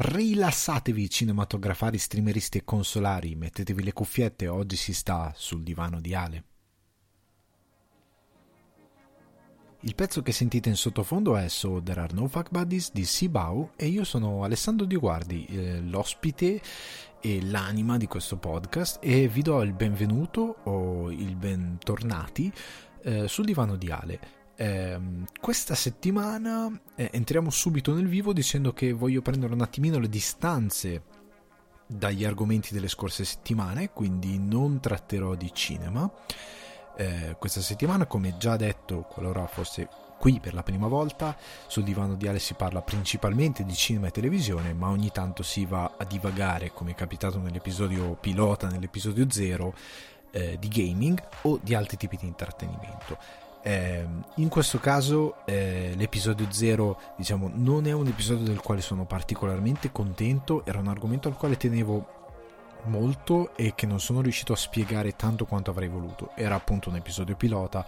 Rilassatevi cinematografari, streameristi e consolari, mettetevi le cuffiette, oggi si sta sul divano di Ale. Il pezzo che sentite in sottofondo è So There Are No Fuck Buddies di Sibau e io sono Alessandro Di Guardi, eh, l'ospite e l'anima di questo podcast e vi do il benvenuto o il bentornati eh, sul divano di Ale. Eh, questa settimana eh, entriamo subito nel vivo dicendo che voglio prendere un attimino le distanze dagli argomenti delle scorse settimane, quindi non tratterò di cinema. Eh, questa settimana, come già detto, qualora fosse qui per la prima volta, sul divano di Ale si parla principalmente di cinema e televisione, ma ogni tanto si va a divagare, come è capitato nell'episodio pilota, nell'episodio 0, eh, di gaming o di altri tipi di intrattenimento. Eh, in questo caso eh, l'episodio 0 diciamo non è un episodio del quale sono particolarmente contento era un argomento al quale tenevo molto e che non sono riuscito a spiegare tanto quanto avrei voluto. Era appunto un episodio pilota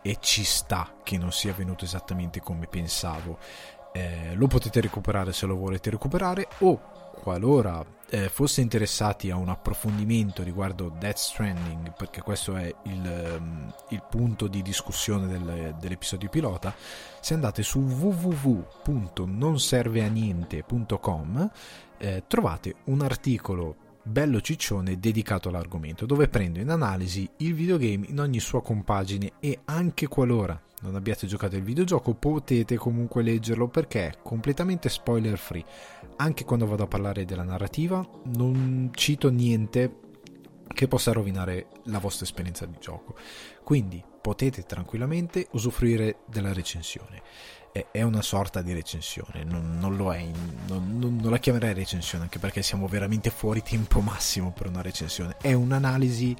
e ci sta che non sia venuto esattamente come pensavo. Eh, lo potete recuperare se lo volete recuperare o qualora eh, foste interessati a un approfondimento riguardo Death Stranding, perché questo è il, um, il punto di discussione del, dell'episodio pilota, se andate su www.nonserveaniente.com eh, trovate un articolo bello ciccione dedicato all'argomento, dove prendo in analisi il videogame in ogni sua compagine e anche qualora non abbiate giocato il videogioco potete comunque leggerlo perché è completamente spoiler free. Anche quando vado a parlare della narrativa non cito niente che possa rovinare la vostra esperienza di gioco. Quindi potete tranquillamente usufruire della recensione. È una sorta di recensione, non, non lo è, non, non, non, la chiamerei recensione anche perché siamo veramente fuori tempo massimo per una recensione. È un'analisi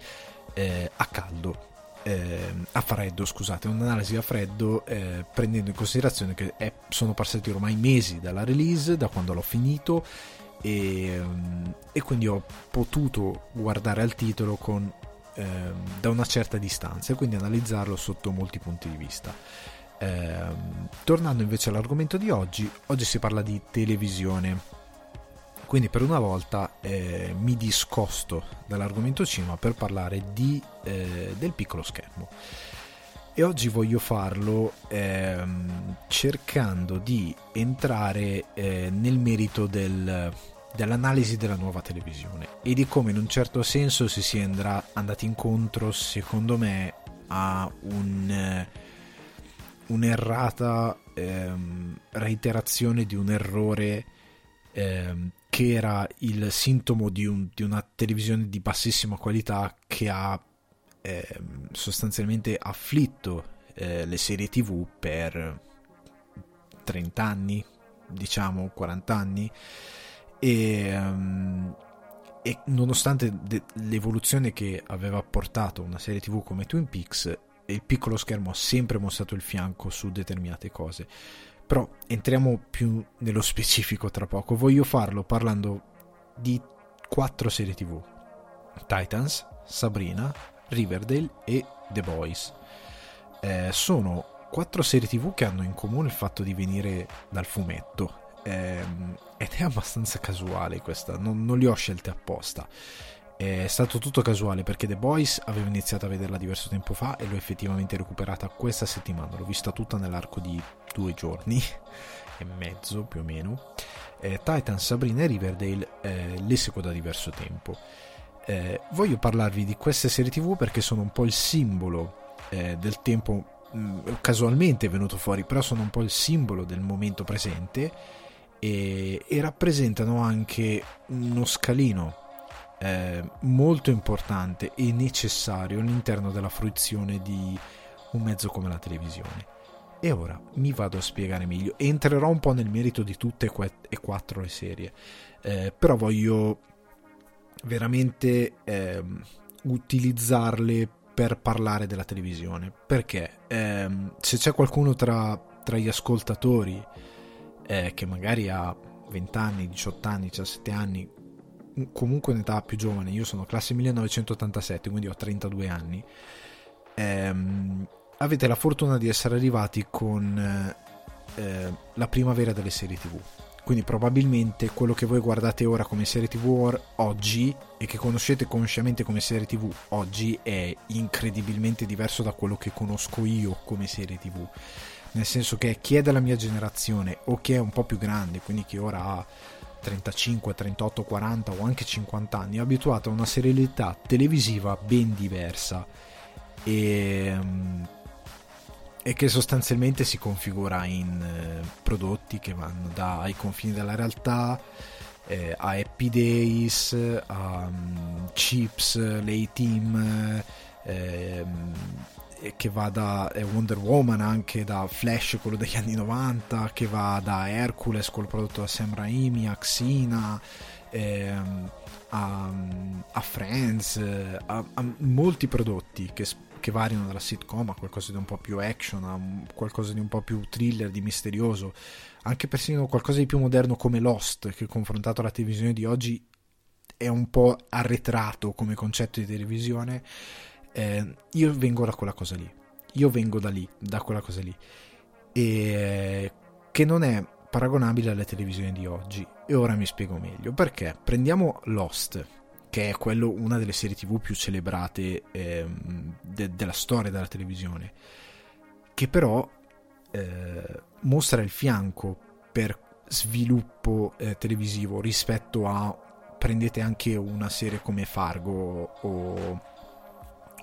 eh, a caldo, eh, a freddo, scusate, un'analisi a freddo eh, prendendo in considerazione che è, sono passati ormai mesi dalla release, da quando l'ho finito e, e quindi ho potuto guardare al titolo con, eh, da una certa distanza e quindi analizzarlo sotto molti punti di vista. Eh, tornando invece all'argomento di oggi, oggi si parla di televisione quindi per una volta eh, mi discosto dall'argomento cinema per parlare di, eh, del piccolo schermo. E oggi voglio farlo ehm, cercando di entrare eh, nel merito del, dell'analisi della nuova televisione e di come in un certo senso si sia andati incontro, secondo me, a un, un'errata ehm, reiterazione di un errore ehm, che era il sintomo di, un, di, una televisione di bassissima qualità che ha eh, sostanzialmente afflitto eh, le serie tv per 30 anni, diciamo 40 anni. E, um, e nonostante de- l'evoluzione che aveva portato una serie tv come Twin Peaks il piccolo schermo ha sempre mostrato il fianco su determinate cose però entriamo più nello specifico tra poco. Voglio farlo parlando di quattro serie TV: Titans, Sabrina, Riverdale e The Boys. Eh, sono quattro serie TV che hanno in comune il fatto di venire dal fumetto. Eh, ed è abbastanza casuale questa, non, non li ho scelte apposta è stato tutto casuale perché The Boys avevo iniziato a vederla diverso tempo fa e l'ho effettivamente recuperata questa settimana. L'ho vista tutta nell'arco di due giorni e mezzo più o meno. Eh, Titan, Sabrina e Riverdale eh, le seguo da diverso tempo. Eh, voglio parlarvi di queste serie tv perché sono un po' il simbolo eh, del tempo mm, casualmente venuto fuori, però sono un po' il simbolo del momento presente e, e rappresentano anche uno scalino eh, molto importante e necessario all'interno della fruizione di un mezzo come la televisione. E ora mi vado a spiegare meglio. Entrerò un po' nel merito di tutte e quattro le serie, eh, però voglio veramente eh, utilizzarle per parlare della televisione. Perché ehm, se c'è qualcuno tra, tra gli ascoltatori eh, che magari ha 20 anni, 18 anni, 17 anni, comunque un'età più giovane, io sono classe 1987, quindi ho 32 anni, ehm, avete la fortuna di essere arrivati con eh, la primavera delle serie tv, quindi probabilmente quello che voi guardate ora come serie tv oggi e che conoscete consciamente come serie tv oggi è incredibilmente diverso da quello che conosco io come serie tv. Nel senso che chi è della mia generazione o che è un po' più grande, quindi chi ora ha 35, 38, 40 o anche 50 anni, è abituato a una serialità televisiva ben diversa. E e che sostanzialmente si configura in eh, prodotti che vanno dai confini della realtà eh, a Happy Days, a um, Chips, l'A-Team, eh, che va da Wonder Woman anche da Flash, quello degli anni 90, che va da Hercules, quello prodotto da Sam Raimi, a Xena, ehm, a, a, Friends, a, a molti prodotti che che variano dalla sitcom a qualcosa di un po' più action, a qualcosa di un po' più thriller, di misterioso, anche persino qualcosa di più moderno come Lost, che confrontato alla televisione di oggi è un po' arretrato come concetto di televisione. Eh, io vengo da quella cosa lì, io vengo da lì, da quella cosa lì, e che non è paragonabile alle televisioni di oggi. E ora mi spiego meglio. Perché? Prendiamo Lost che è quello, una delle serie tv più celebrate eh, de- della storia della televisione, che però eh, mostra il fianco per sviluppo eh, televisivo rispetto a prendete anche una serie come Fargo o,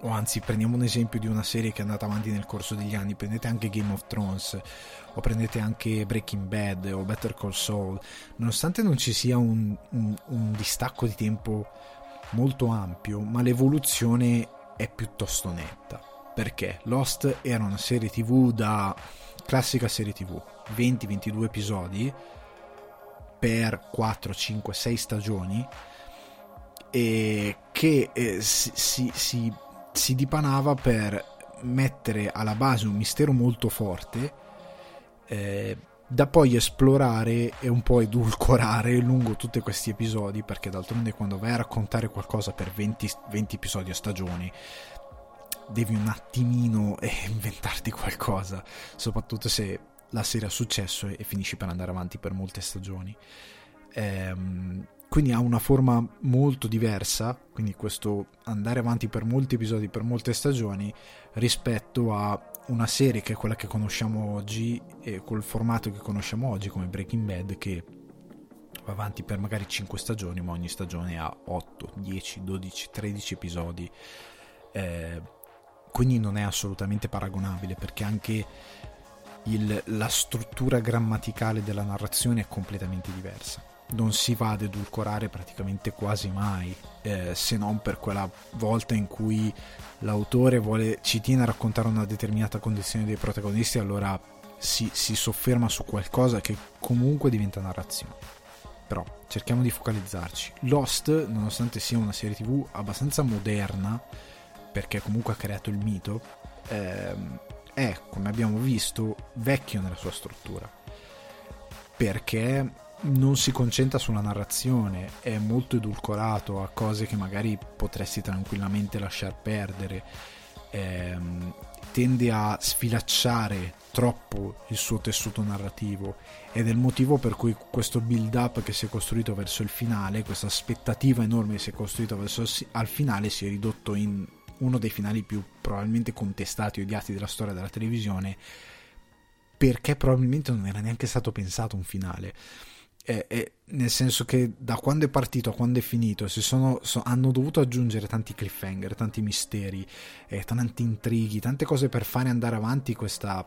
o anzi prendiamo un esempio di una serie che è andata avanti nel corso degli anni. Prendete anche Game of Thrones o prendete anche Breaking Bad o Better Call Saul. Nonostante non ci sia un, un, un distacco di tempo molto ampio, ma l'evoluzione è piuttosto netta. Perché? Lost era una serie tv da classica serie tv, 20-22 episodi per 4, 5, 6 stagioni e che eh, si, si, si, si dipanava per mettere alla base un mistero molto forte eh, da poi esplorare e un po' edulcorare lungo tutti questi episodi perché d'altronde quando vai a raccontare qualcosa per 20, 20 episodi a stagione devi un attimino eh, inventarti qualcosa soprattutto se la serie ha successo e, finisci per andare avanti per molte stagioni. Ehm, quindi ha una forma molto diversa quindi questo andare avanti per molti episodi per molte stagioni rispetto a una serie che è quella che conosciamo oggi e col formato che conosciamo oggi come Breaking Bad che va avanti per magari 5 stagioni ma ogni stagione ha 8, 10, 12, 13 episodi. Eh, quindi non è assolutamente paragonabile perché anche il, la struttura grammaticale della narrazione è completamente diversa non si va ad edulcorare praticamente quasi mai, eh, se non per quella volta in cui l'autore vuole, ci tiene a raccontare una determinata condizione dei protagonisti, allora si, si sofferma su qualcosa che comunque diventa narrazione. Però cerchiamo di focalizzarci. Lost, nonostante sia una serie tv abbastanza moderna, perché comunque ha creato il mito, ehm, è, come abbiamo visto, vecchio nella sua struttura. Perché non si concentra sulla narrazione, è molto edulcorato a cose che magari potresti tranquillamente lasciar perdere, ehm, tende a sfilacciare troppo il suo tessuto narrativo ed è il motivo per cui questo build up che si è costruito verso il finale, questa aspettativa enorme che si è costruita verso al finale si è ridotto in uno dei finali più probabilmente contestati e odiati della storia della televisione perché probabilmente non era neanche stato pensato un finale è, è, nel senso che da quando è partito a quando è finito sono, so, hanno dovuto aggiungere tanti cliffhanger, tanti misteri, eh, tanti intrighi, tante cose per fare andare avanti questa,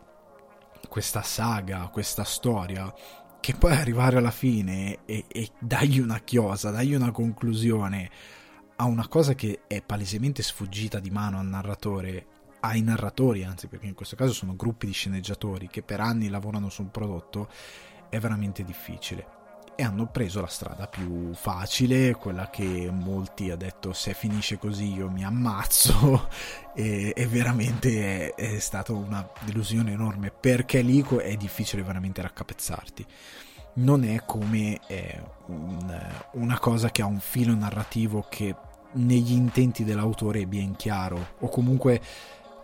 questa saga, questa storia, che poi arrivare alla fine e, e dargli una chiosa, dargli una conclusione a una cosa che è palesemente sfuggita di mano al narratore, ai narratori anzi, perché in questo caso sono gruppi di sceneggiatori che per anni lavorano su un prodotto, è veramente difficile e hanno preso la strada più facile, quella che molti hanno detto se finisce così io mi ammazzo e, e veramente è, è, stata una delusione enorme perché lì è difficile veramente raccapezzarti. Non è come eh, un, una cosa che ha un filo narrativo che negli intenti dell'autore è ben chiaro o comunque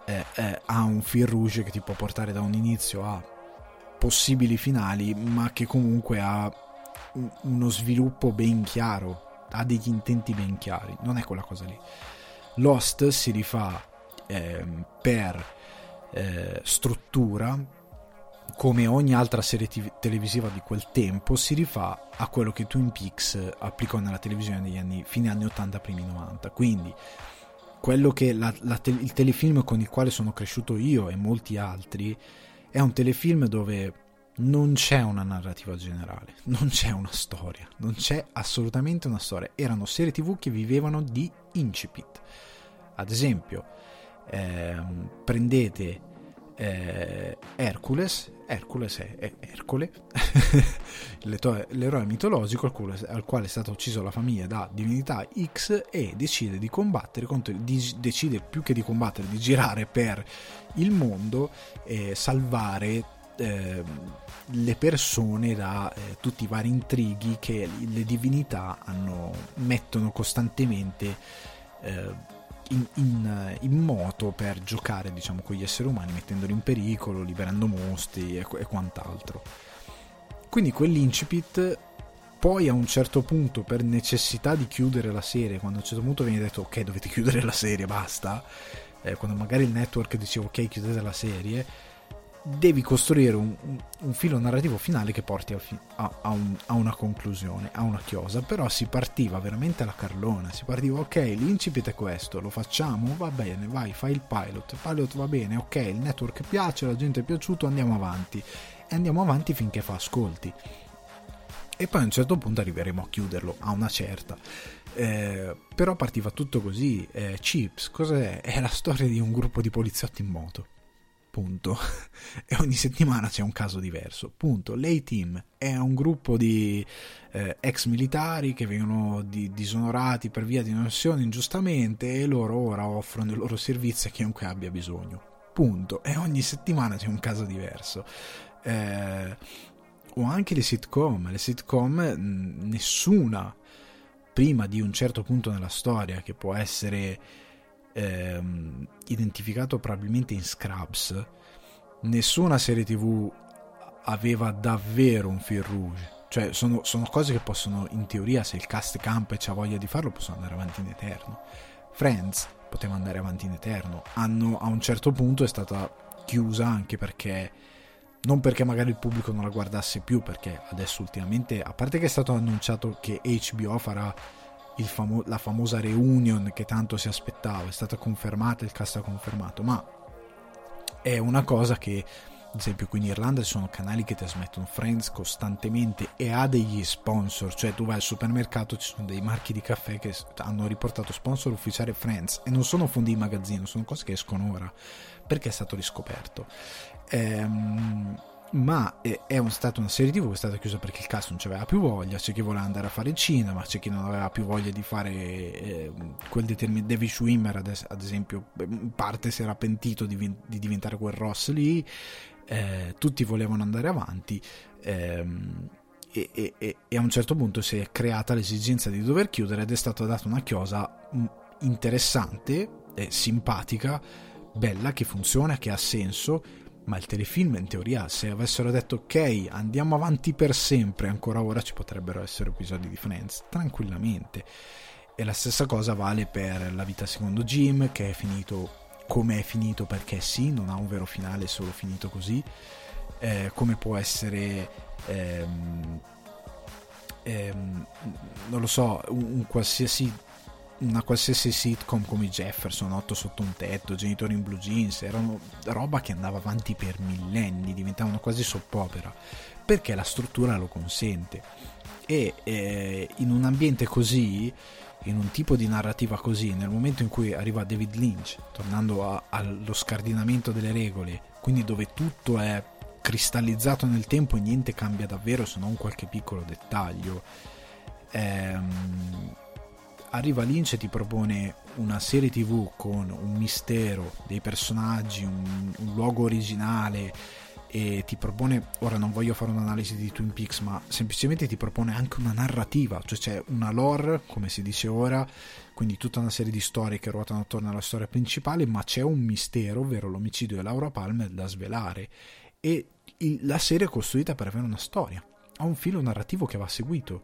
eh, eh, ha un fil rouge che ti può portare da un inizio a possibili finali ma che comunque ha uno sviluppo ben chiaro, ha degli intenti ben chiari, non è quella cosa lì. Lost si rifà eh, per eh, struttura come ogni altra serie tv- televisiva di quel tempo si rifà a quello che Twin Peaks applicò nella televisione negli anni fine anni 80 primi 90 quindi quello che la, la te- il telefilm con il quale sono cresciuto io e molti altri è un telefilm dove non c'è una narrativa generale, non c'è una storia, non c'è assolutamente una storia. Erano serie tv che vivevano di incipit. Ad esempio, ehm, prendete eh, Hercules, Hercules è, è Ercole, l'eroe mitologico al quale, al quale, è stata uccisa la famiglia da divinità X e decide di combattere, contro, di, decide più che di combattere, di girare per il mondo e salvare eh, le persone da eh, tutti i vari intrighi che le divinità hanno, mettono costantemente eh, in, in, in, moto per giocare diciamo, con gli esseri umani, mettendoli in pericolo, liberando mostri e, e quant'altro. Quindi quell'incipit poi a un certo punto per necessità di chiudere la serie, quando a un certo punto viene detto ok dovete chiudere la serie, basta, eh, quando magari il network diceva ok chiudete la serie, devi costruire un, un, filo narrativo finale che porti a, a, a, un, a, una conclusione, a una chiosa, però si partiva veramente alla carlona, si partiva ok, l'incipit è questo, lo facciamo, va bene, vai, fai il pilot, il pilot va bene, ok, il network piace, la gente è piaciuto, andiamo avanti e andiamo avanti finché fa ascolti. E poi a un certo punto arriveremo a chiuderlo, a una certa. Eh, però partiva tutto così. Eh, Chips, cos'è? È la storia di un gruppo di poliziotti in moto punto. e ogni settimana c'è un caso diverso, punto. L'A-Team è un gruppo di eh, ex militari che vengono di, disonorati per via di un'azione ingiustamente e loro ora offrono i loro servizi a chiunque abbia bisogno, punto. E ogni settimana c'è un caso diverso. Eh, o anche le sitcom, le sitcom nessuna prima di un certo punto nella storia che può essere ehm, identificato probabilmente in Scrubs, nessuna serie tv aveva davvero un fil rouge. Cioè, sono, sono cose che possono, in teoria, se il cast campa e c'ha voglia di farlo, possono andare avanti in eterno. Friends poteva andare avanti in eterno. Hanno, a un certo punto è stata chiusa anche perché non perché magari il pubblico non la guardasse più, perché adesso ultimamente, a parte che è stato annunciato che HBO farà famo- la famosa reunion che tanto si aspettava, è stata confermata, il cast ha confermato, ma è una cosa che ad esempio qui in Irlanda ci sono canali che trasmettono Friends costantemente e ha degli sponsor, cioè tu vai al supermercato ci sono dei marchi di caffè che hanno riportato sponsor ufficiale Friends e non sono fondi di magazzino, sono cose che escono ora perché è stato riscoperto. Ehm ma è, stata una serie tv che è stata chiusa perché il cast non ci aveva più voglia c'è chi voleva andare a fare il cinema c'è chi non aveva più voglia di fare eh, quel determinato David Schwimmer ad, esempio in parte si era pentito di, di diventare quel Ross lì eh, tutti volevano andare avanti ehm, e, e, e, a un certo punto si è creata l'esigenza di dover chiudere ed è stata data una chiosa mm, interessante simpatica bella che funziona che ha senso ma il telefilm in teoria se avessero detto ok andiamo avanti per sempre ancora ora ci potrebbero essere episodi di Friends tranquillamente. E la stessa cosa vale per la vita secondo Jim che è finito come è finito perché sì non ha un vero finale è solo finito così. Eh, come può essere ehm, ehm, non lo so un, un qualsiasi una qualsiasi sitcom come Jefferson, Otto sotto un tetto, Genitori in blue jeans, erano roba che andava avanti per millenni, diventavano quasi soppopera, perché la struttura lo consente. E eh, in un ambiente così, in un tipo di narrativa così, nel momento in cui arriva David Lynch, tornando a, allo scardinamento delle regole, quindi dove tutto è cristallizzato nel tempo e niente cambia davvero se non qualche piccolo dettaglio, ehm, arriva Lynch e ti propone una serie tv con un mistero, dei personaggi, un, un luogo originale e ti propone, ora non voglio fare un'analisi di Twin Peaks, ma semplicemente ti propone anche una narrativa, cioè c'è una lore, come si dice ora, quindi tutta una serie di storie che ruotano attorno alla storia principale, ma c'è un mistero, ovvero l'omicidio di Laura Palmer da svelare e la serie è costruita per avere una storia a un filo narrativo che va seguito.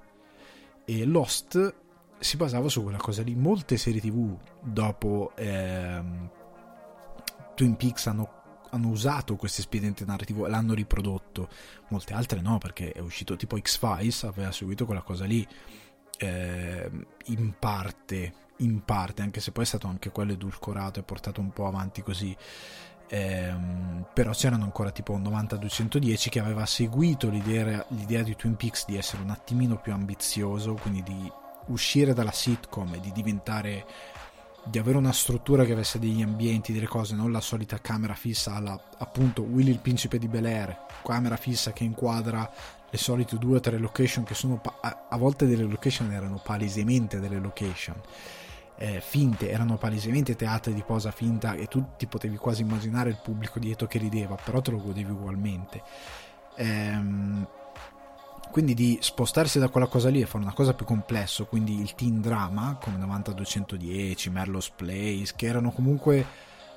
E Lost si basava su quella cosa lì. Molte serie tv dopo ehm, Twin Peaks hanno hanno usato questo espediente narrativo e l'hanno riprodotto, molte altre no, perché è uscito tipo X-Files, aveva seguito quella cosa lì eh, in parte, in parte, anche se poi è stato anche quello edulcorato e portato un po' avanti così. Eh, però c'erano ancora tipo un 90-210 che aveva seguito l'idea, l'idea di Twin Peaks di essere un attimino più ambizioso, quindi di uscire dalla sitcom e di diventare di avere una struttura che avesse degli ambienti, delle cose, non la solita camera fissa alla appunto Willy il principe di Bel Air, camera fissa che inquadra le solite due o tre location che sono a volte delle location erano palesemente delle location eh, finte, erano palesemente teatri di posa finta e tu ti potevi quasi immaginare il pubblico dietro che rideva, però te lo godevi ugualmente. Ehm, quindi di spostarsi da quella cosa lì e fare una cosa più complessa, quindi il teen drama come 9210, Merlo's Place, che erano comunque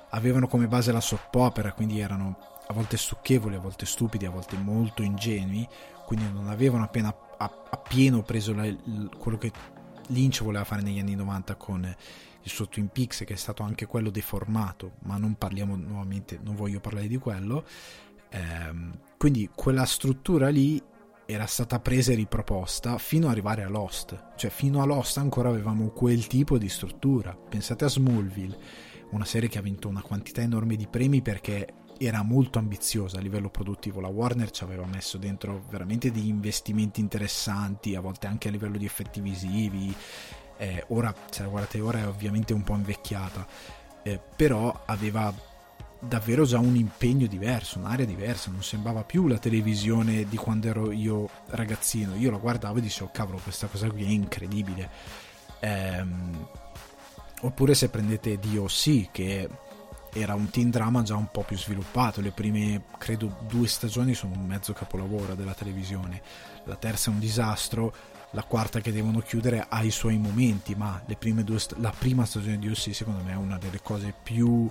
avevano come base la soap opera, quindi erano a volte stucchevoli, a volte stupidi, a volte molto ingenui, quindi non avevano appena appieno preso la, quello che Lynch voleva fare negli anni 90 con il suo Twin Peaks, che è stato anche quello deformato, ma non parliamo nuovamente, non voglio parlare di quello. Ehm, quindi quella struttura lì era stata presa e riproposta fino ad arrivare a Lost. Cioè, fino a Lost ancora avevamo quel tipo di struttura. Pensate a Smallville, una serie che ha vinto una quantità enorme di premi perché era molto ambiziosa a livello produttivo. La Warner ci aveva messo dentro veramente degli investimenti interessanti, a volte anche a livello di effetti visivi. Eh, ora, se la guardate ora, è ovviamente un po' invecchiata, eh, però aveva davvero già un impegno diverso, un'area diversa, non sembrava più la televisione di quando ero io ragazzino. Io la guardavo e dicevo, cavolo, questa cosa qui è incredibile. Ehm, oppure se prendete DOC, che era un teen drama già un po' più sviluppato, le prime, credo, due stagioni sono un mezzo capolavoro della televisione, la terza è un disastro, la quarta che devono chiudere ha i suoi momenti, ma due, la prima stagione di DOC secondo me è una delle cose più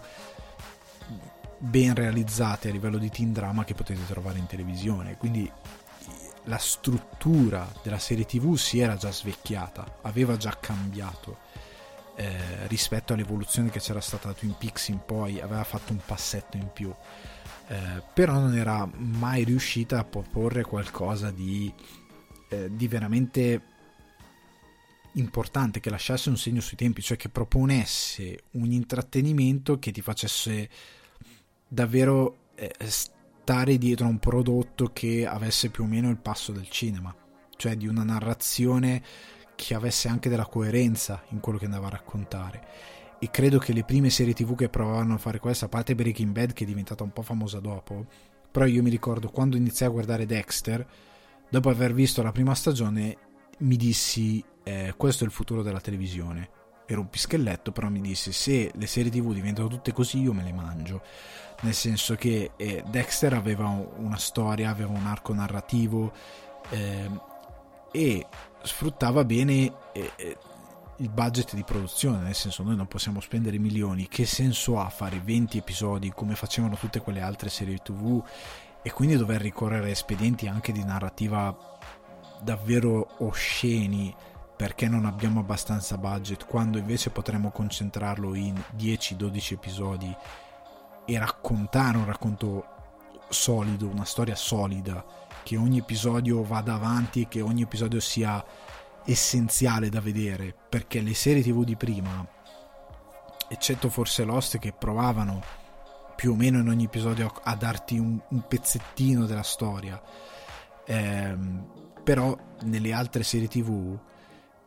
ben realizzate a livello di teen drama che potete trovare in televisione. Quindi la struttura della serie TV si era già svecchiata, aveva già cambiato eh, rispetto all'evoluzione che c'era stata da Twin Peaks in poi, aveva fatto un passetto in più. Eh, però non era mai riuscita a proporre qualcosa di, eh, di veramente importante che lasciasse un segno sui tempi, cioè che proponesse un intrattenimento che ti facesse davvero eh, stare dietro a un prodotto che avesse più o meno il passo del cinema, cioè di una narrazione che avesse anche della coerenza in quello che andava a raccontare. E credo che le prime serie tv che provavano a fare questo, a parte Breaking Bad che è diventata un po' famosa dopo, però io mi ricordo quando iniziai a guardare Dexter, dopo aver visto la prima stagione, mi dissi eh, questo è il futuro della televisione. Ero un pischelletto, però mi dissi se le serie tv diventano tutte così io me le mangio. Nel senso che eh, Dexter aveva una storia, aveva un arco narrativo eh, e sfruttava bene eh, eh, il budget di produzione, nel senso noi non possiamo spendere milioni, che senso ha fare 20 episodi come facevano tutte quelle altre serie tv e quindi dover ricorrere a espedienti anche di narrativa davvero osceni perché non abbiamo abbastanza budget, quando invece potremmo concentrarlo in 10-12 episodi e raccontare un racconto solido, una storia solida, che ogni episodio vada avanti e che ogni episodio sia essenziale da vedere, perché le serie tv di prima, eccetto forse Lost, che provavano più o meno in ogni episodio a darti un, un pezzettino della storia, ehm, però nelle altre serie tv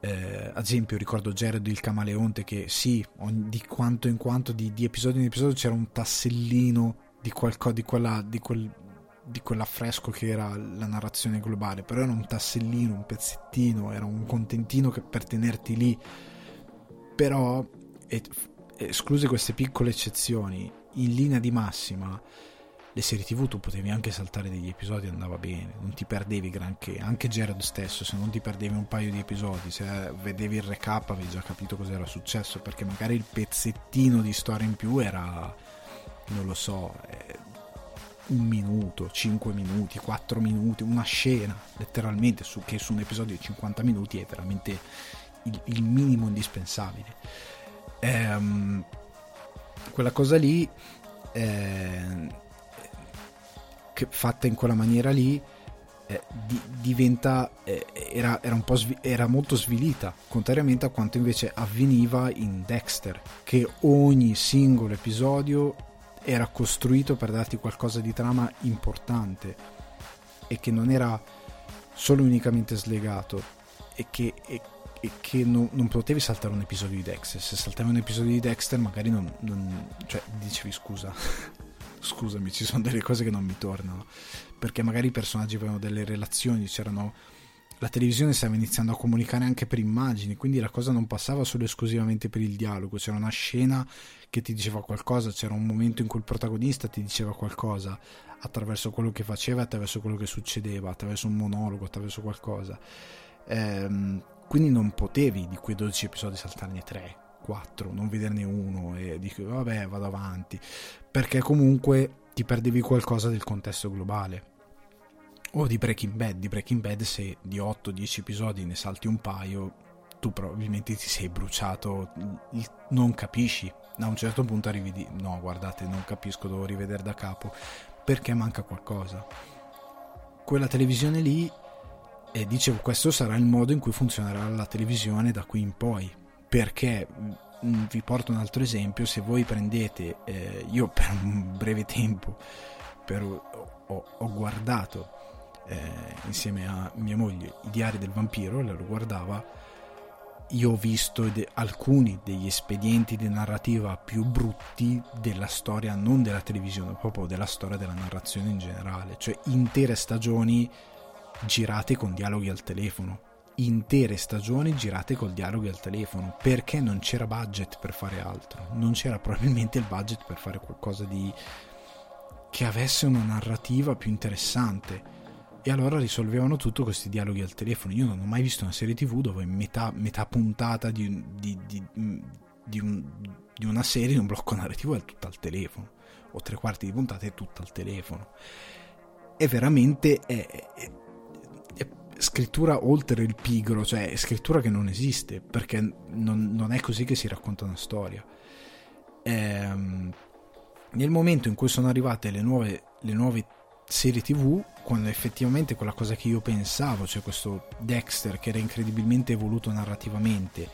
eh, ad esempio ricordo Jared il Camaleonte che sì, ogni, di quanto in quanto di, di, episodio in episodio c'era un tassellino di, qualcosa, di, quella, di, quel, di quell'affresco che era la narrazione globale, però era un tassellino, un pezzettino, era un contentino che, per tenerti lì. Però, escluse queste piccole eccezioni, in linea di massima le serie tv tu potevi anche saltare degli episodi andava bene, non ti perdevi granché, anche Jared stesso, se non ti perdevi un paio di episodi, se vedevi il recap avevi già capito cosa era successo, perché magari il pezzettino di storia in più era, non lo so, eh, un minuto, 5 minuti, 4 minuti, una scena, letteralmente, su, che su un episodio di 50 minuti è veramente il, il minimo indispensabile. Ehm, quella cosa lì, eh, che fatta in quella maniera lì, eh, di, diventa eh, era, era, svi- era molto svilita contrariamente a quanto invece avveniva in Dexter che ogni singolo episodio era costruito per darti qualcosa di trama importante e che non era solo unicamente slegato e che, e, e che no, non potevi saltare un episodio di Dexter. Se saltavi un episodio di Dexter magari non, non cioè dicevi scusa scusami ci sono delle cose che non mi tornano. Perché magari i personaggi avevano delle relazioni c'erano la televisione stava iniziando a comunicare anche per immagini, quindi la cosa non passava solo esclusivamente per il dialogo, c'era una scena che ti diceva qualcosa, c'era un momento in cui il protagonista ti diceva qualcosa attraverso quello che faceva, attraverso quello che succedeva, attraverso un monologo, attraverso qualcosa. Ehm, quindi non potevi di quei 12 episodi saltarne 3, 4, non vederne uno e dici vabbè vado avanti, perché comunque ti perdevi qualcosa del contesto globale o di Breaking Bad. Di Breaking Bad, se di 8-10 episodi ne salti un paio, tu probabilmente ti sei bruciato, non capisci. A un certo punto arrivi di no, guardate, non capisco, devo rivedere da capo perché manca qualcosa. Quella televisione lì, e dicevo, questo sarà il modo in cui funzionerà la televisione da qui in poi. Perché mm, vi porto un altro esempio: se voi prendete, eh, io per un breve tempo per, ho, ho guardato eh, insieme a mia moglie i diari del vampiro, lei lo guardava, io ho visto de- alcuni degli espedienti di narrativa più brutti della storia, non della televisione, proprio della storia della narrazione in generale, cioè intere stagioni girate con dialoghi al telefono, intere stagioni girate con dialoghi al telefono, perché non c'era budget per fare altro, non c'era probabilmente il budget per fare qualcosa di che avesse una narrativa più interessante e allora risolvevano tutto questi dialoghi al telefono. Io non ho mai visto una serie tv dove metà, metà puntata di, di, di, di, un, di una serie in un blocco narrativo è tutta al telefono, o tre quarti di puntata è tutta al telefono. E veramente è, è, è scrittura oltre il pigro, cioè scrittura che non esiste, perché non, non è così che si racconta una storia. Ehm, nel momento in cui sono arrivate le nuove, le nuove serie tv quando effettivamente quella cosa che io pensavo, cioè questo Dexter che era incredibilmente evoluto narrativamente,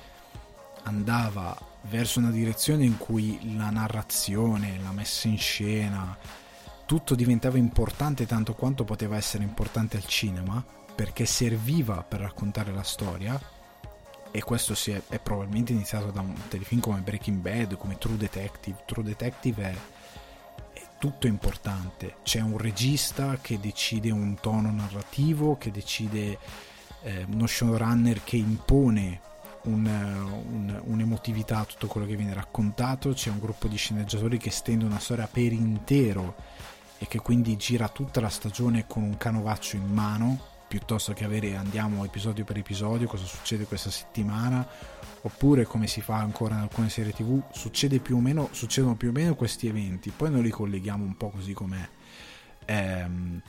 andava verso una direzione in cui la narrazione, la messa in scena, tutto diventava importante tanto quanto poteva essere importante al cinema, perché serviva per raccontare la storia, e questo è, è probabilmente iniziato da un telefilm come Breaking Bad, come True Detective. True Detective è tutto importante. C'è un regista che decide un tono narrativo, che decide eh, uno showrunner che impone un, un, un'emotività a tutto quello che viene raccontato, c'è un gruppo di sceneggiatori che stende una storia per intero e che quindi gira tutta la stagione con un canovaccio in mano, piuttosto che avere andiamo episodio per episodio, cosa succede questa settimana, oppure come si fa ancora in alcune serie tv più meno, succedono più o meno questi eventi. Poi noi li colleghiamo un po' così com'è ehm,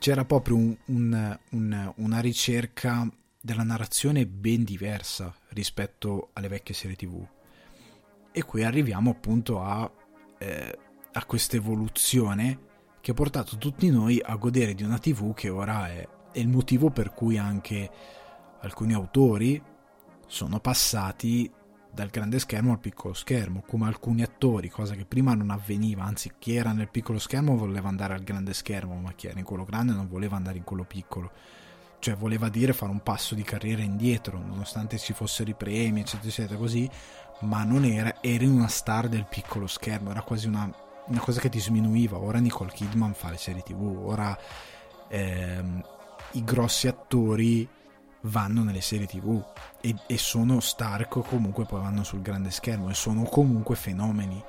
c'era proprio un, un, un, una ricerca della narrazione ben diversa rispetto alle vecchie serie tv e qui arriviamo appunto a, eh, a questa evoluzione che ha portato tutti noi a godere di una tv che ora è, è il motivo per cui anche alcuni autori sono passati dal grande schermo al piccolo schermo, come alcuni attori, cosa che prima non avveniva, anzi chi era nel piccolo schermo voleva andare al grande schermo, ma chi era in quello grande non voleva andare in quello piccolo. Cioè voleva dire fare un passo di carriera indietro, nonostante ci fossero i premi, eccetera, eccetera, così, ma non era, eri una star del piccolo schermo, era quasi una, una cosa che ti sminuiva. Ora Nicole Kidman fa le serie tv, ora ehm, i grossi attori vanno nelle serie tv e, e sono star che comunque poi vanno sul grande schermo e sono comunque fenomeni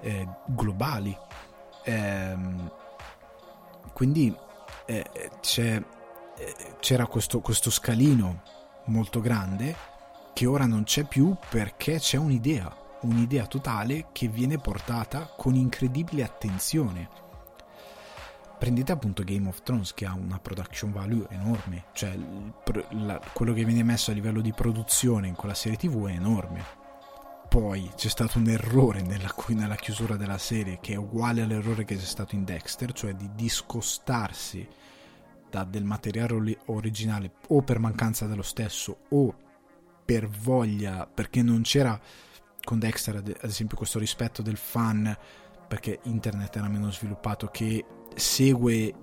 eh, globali ehm, quindi eh, eh, c'era questo, questo scalino molto grande che ora non c'è più perché c'è un'idea un'idea totale che viene portata con incredibile attenzione prendete appunto Game of Thrones che ha una production value enorme, cioè la, quello che viene messo a livello di produzione in quella serie TV è enorme. Poi c'è stato un errore nella, nella chiusura della serie che è uguale all'errore che c'è stato in Dexter, cioè di discostarsi da, del materiale originale o per mancanza dello stesso o per voglia, perché non c'era con Dexter ad esempio questo rispetto del fan perché internet era meno sviluppato che segue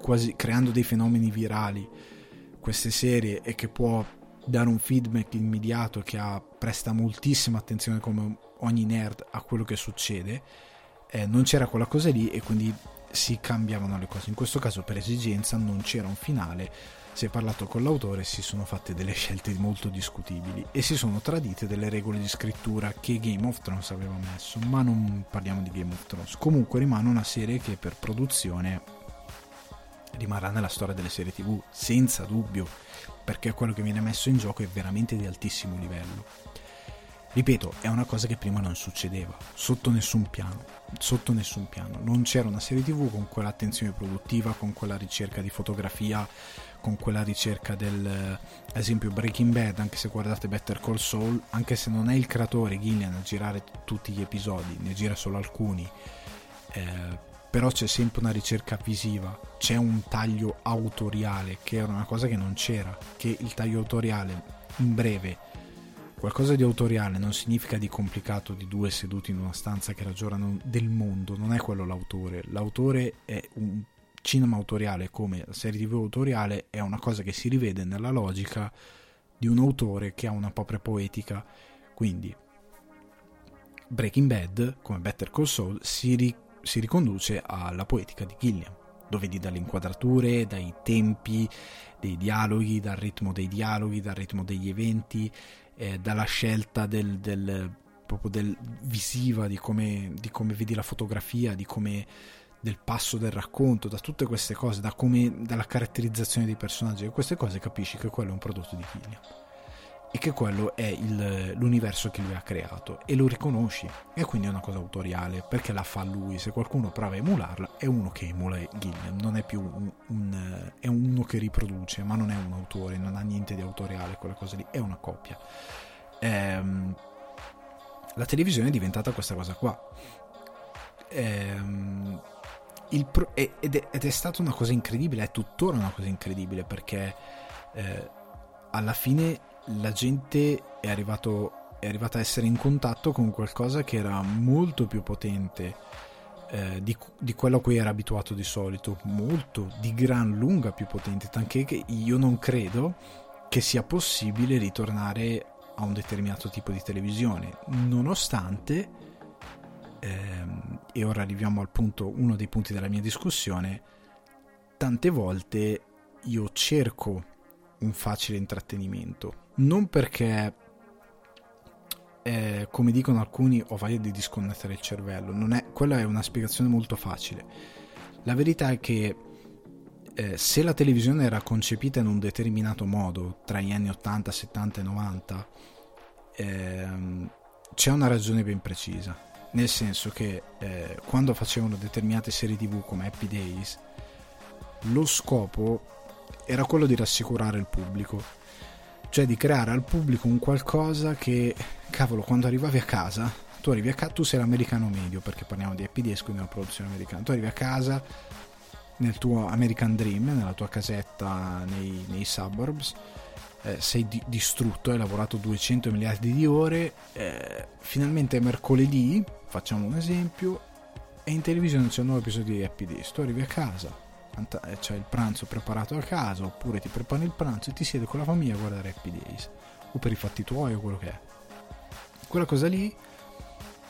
quasi creando dei fenomeni virali queste serie e che può dare un feedback immediato che ha, presta moltissima attenzione come ogni nerd a quello che succede. Eh, non c'era quella cosa lì e quindi si cambiavano le cose. In questo caso per esigenza non c'era un finale si è parlato con l'autore si sono fatte delle scelte molto discutibili e si sono tradite delle regole di scrittura che Game of Thrones aveva messo, ma non parliamo di Game of Thrones. Comunque rimane una serie che per produzione rimarrà nella storia delle serie TV, senza dubbio, perché quello che viene messo in gioco è veramente di altissimo livello. Ripeto, è una cosa che prima non succedeva, sotto nessun piano, sotto nessun piano. Non c'era una serie TV con quell'attenzione produttiva, con quella ricerca di fotografia, con quella ricerca del, ad esempio Breaking Bad, anche se guardate Better Call Saul, anche se non è il creatore Gillian a girare tutti gli episodi, ne gira solo alcuni, eh, però c'è sempre una ricerca visiva, c'è un taglio autoriale, che era una cosa che non c'era, che il taglio autoriale in breve Qualcosa di autoriale non significa di complicato di due seduti in una stanza che ragionano del mondo, non è quello l'autore. L'autore è un cinema autoriale come serie TV autoriale, è una cosa che si rivede nella logica di un autore che ha una propria poetica. Quindi Breaking Bad, come Better Call Saul, si, ri- si riconduce alla poetica di Gilliam. Lo vedi dalle inquadrature, dai tempi dei dialoghi, dal ritmo dei dialoghi, dal ritmo degli eventi, eh, dalla scelta del, del, proprio del visiva, di come, di come vedi la fotografia, di come del passo del racconto, da tutte queste cose, da come, dalla caratterizzazione dei personaggi, e queste cose capisci che quello è un prodotto di Killian e che quello è il, l'universo che lui ha creato e lo riconosci e quindi è una cosa autoriale perché la fa lui. Se qualcuno prova a emularla è uno che emula Gilliam non è più un, un, è uno che riproduce ma non è un autore non ha niente di autoriale quella cosa lì è una copia ehm, la televisione è diventata questa cosa qua. Ehm, pro, ed, è, ed, è, stata una cosa incredibile è tuttora una cosa incredibile perché eh, alla fine la gente è, arrivato, è arrivata a essere in contatto con qualcosa che era molto più potente eh, di, di, quello a cui era abituato di solito, molto, di gran lunga più potente, tantché che io non credo che sia possibile ritornare a un determinato tipo di televisione, nonostante, ehm, e ora arriviamo al punto, uno dei punti della mia discussione, tante volte io cerco un facile intrattenimento. Non perché eh, come dicono alcuni ho voglia di disconnettere il cervello. Non è, quella è una spiegazione molto facile. La verità è che eh, se la televisione era concepita in un determinato modo tra gli anni 80, 70 e 90 ehm, c'è una ragione ben precisa nel senso che eh, quando facevano determinate serie tv come Happy Days lo scopo era quello di rassicurare il pubblico. Cioè di creare al pubblico un qualcosa che, cavolo, quando arrivavi a casa, tu arrivi a casa, tu sei l'americano medio, perché parliamo di Happy Days, quindi una produzione americana, tu arrivi a casa nel tuo American Dream, nella tua casetta nei, nei suburbs, eh, sei di- distrutto, hai lavorato 200 miliardi di ore, eh, finalmente è mercoledì, facciamo un esempio, e in televisione c'è un nuovo episodio di Happy Days, tu arrivi a casa, eh, c'è il pranzo preparato a casa oppure ti prepari il pranzo e ti siedi con la famiglia a guardare Happy Days. O per i fatti tuoi o quello che è. Quella cosa lì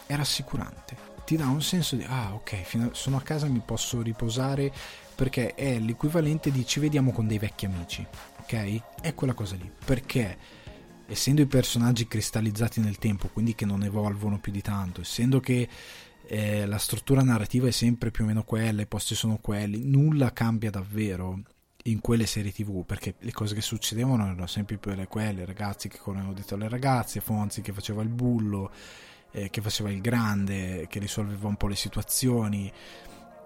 è rassicurante. Ti dà un senso di ah ok sono a casa mi posso riposare perché è l'equivalente di ci vediamo con dei vecchi amici ok? È quella cosa lì. Perché essendo i personaggi cristallizzati nel tempo quindi che non evolvono più di tanto essendo che eh, la struttura narrativa è sempre più o meno quella, i posti sono quelli, nulla cambia davvero in quelle serie tv perché le cose che succedevano erano sempre più quelle, ragazzi che correvano dietro alle ragazze, Fonzi che faceva il bullo, eh, che faceva il grande, che risolveva un po' le situazioni.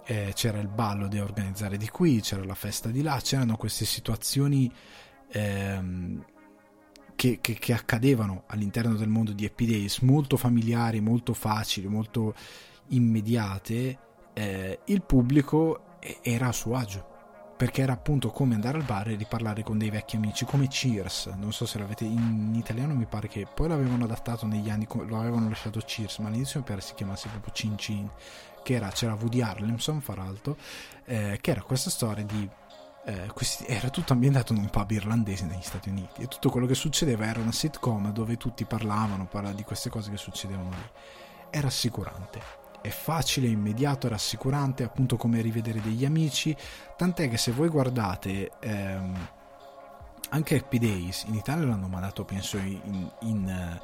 eh, c'era il ballo da organizzare di qui, c'era la festa di là, c'erano queste situazioni ehm, che, che, che, accadevano all'interno del mondo di Happy Days, molto familiari, molto facili, molto immediate, eh, il pubblico era a suo agio. Perché era appunto come andare al bar e riparlare con dei vecchi amici come Cheers. Non so se l'avete in italiano mi pare che poi l'avevano adattato negli anni lo avevano lasciato Cheers ma all'inizio mi pare si chiamasse proprio Cin Cin che era, c'era Woody Harlemson fra l'altro eh, che era questa storia di eh, questi, era tutto ambientato in un pub irlandese negli Stati Uniti e tutto quello che succedeva era una sitcom dove tutti parlavano parla di queste cose che succedevano lì. È rassicurante è facile, immediato, rassicurante, appunto come rivedere degli amici, tant'è che se voi guardate ehm, anche Happy Days, in Italia l'hanno mandato penso in, in, eh,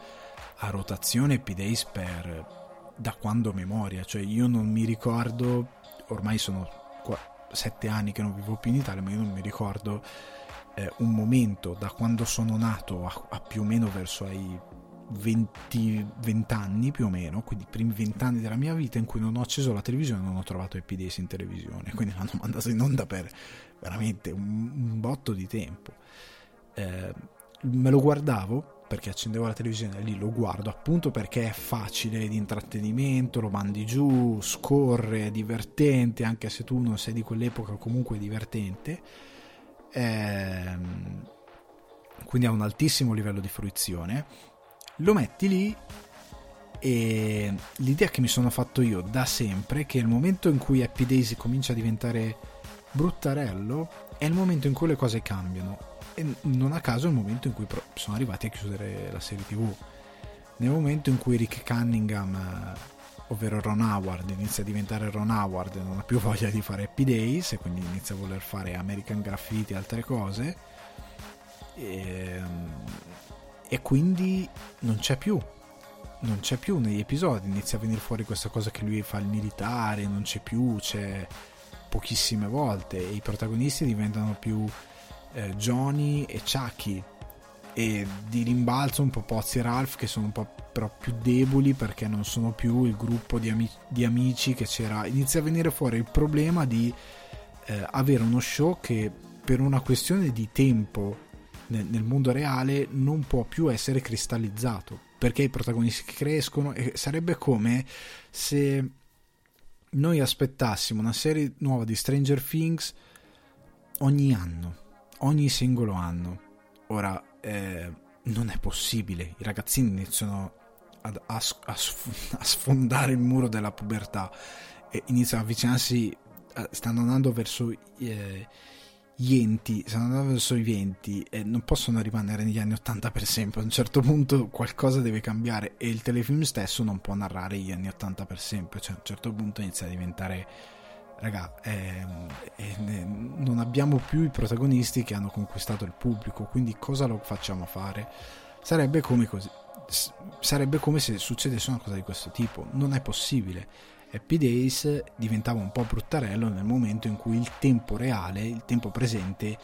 a rotazione Happy Days per da quando memoria, cioè io non mi ricordo, ormai sono sette anni che non vivo più in Italia, ma io non mi ricordo eh, un momento da quando sono nato a, a più o meno verso ai 20, 20 anni più o meno, quindi i primi 20 anni della mia vita in cui non ho acceso la televisione e non ho trovato Happy Days in televisione, quindi l'hanno mandato in onda per veramente un, un botto di tempo. Eh, me lo guardavo perché accendevo la televisione lì lo guardo appunto perché è facile di intrattenimento, lo mandi giù, scorre, è divertente, anche se tu non sei di quell'epoca comunque è divertente. Eh, quindi ha un altissimo livello di fruizione lo metti lì e l'idea che mi sono fatto io da sempre è che il momento in cui Happy Daisy comincia a diventare bruttarello è il momento in cui le cose cambiano e non a caso è il momento in cui sono arrivati a chiudere la serie tv nel momento in cui Rick Cunningham eh, ovvero Ron Howard inizia a diventare Ron Howard e non ha più voglia di fare Happy Days e quindi inizia a voler fare American Graffiti e altre cose e, ehm, e quindi non c'è più non c'è più negli episodi. Inizia a venire fuori questa cosa che lui fa il militare non c'è più c'è pochissime volte e i protagonisti diventano più eh, Johnny e Chucky. E di rimbalzo un po' Pozzi e Ralph che sono un po' però più deboli perché non sono più il gruppo di, ami- di amici che c'era. Inizia a venire fuori il problema di eh, avere uno show che per una questione di tempo nel, nel mondo reale non può più essere cristallizzato perché i protagonisti crescono e sarebbe come se noi aspettassimo una serie nuova di Stranger Things ogni anno, ogni singolo anno. Ora, eh, non è possibile, i ragazzini iniziano a, a, a, sfondare il muro della pubertà e iniziano a avvicinarsi, eh, stanno andando verso eh, gli enti, stanno andando verso i venti e non possono rimanere negli anni 80 per sempre. A un certo punto qualcosa deve cambiare e il telefilm stesso non può narrare gli anni 80 per sempre. Cioè, a un certo punto inizia a diventare. Raga, eh, eh, non abbiamo più i protagonisti che hanno conquistato il pubblico, quindi cosa lo facciamo fare? Sarebbe come così. Sarebbe come se succedesse una cosa di questo tipo. Non è possibile Happy Days diventava un po' bruttarello nel momento in cui il tempo reale, il tempo presente,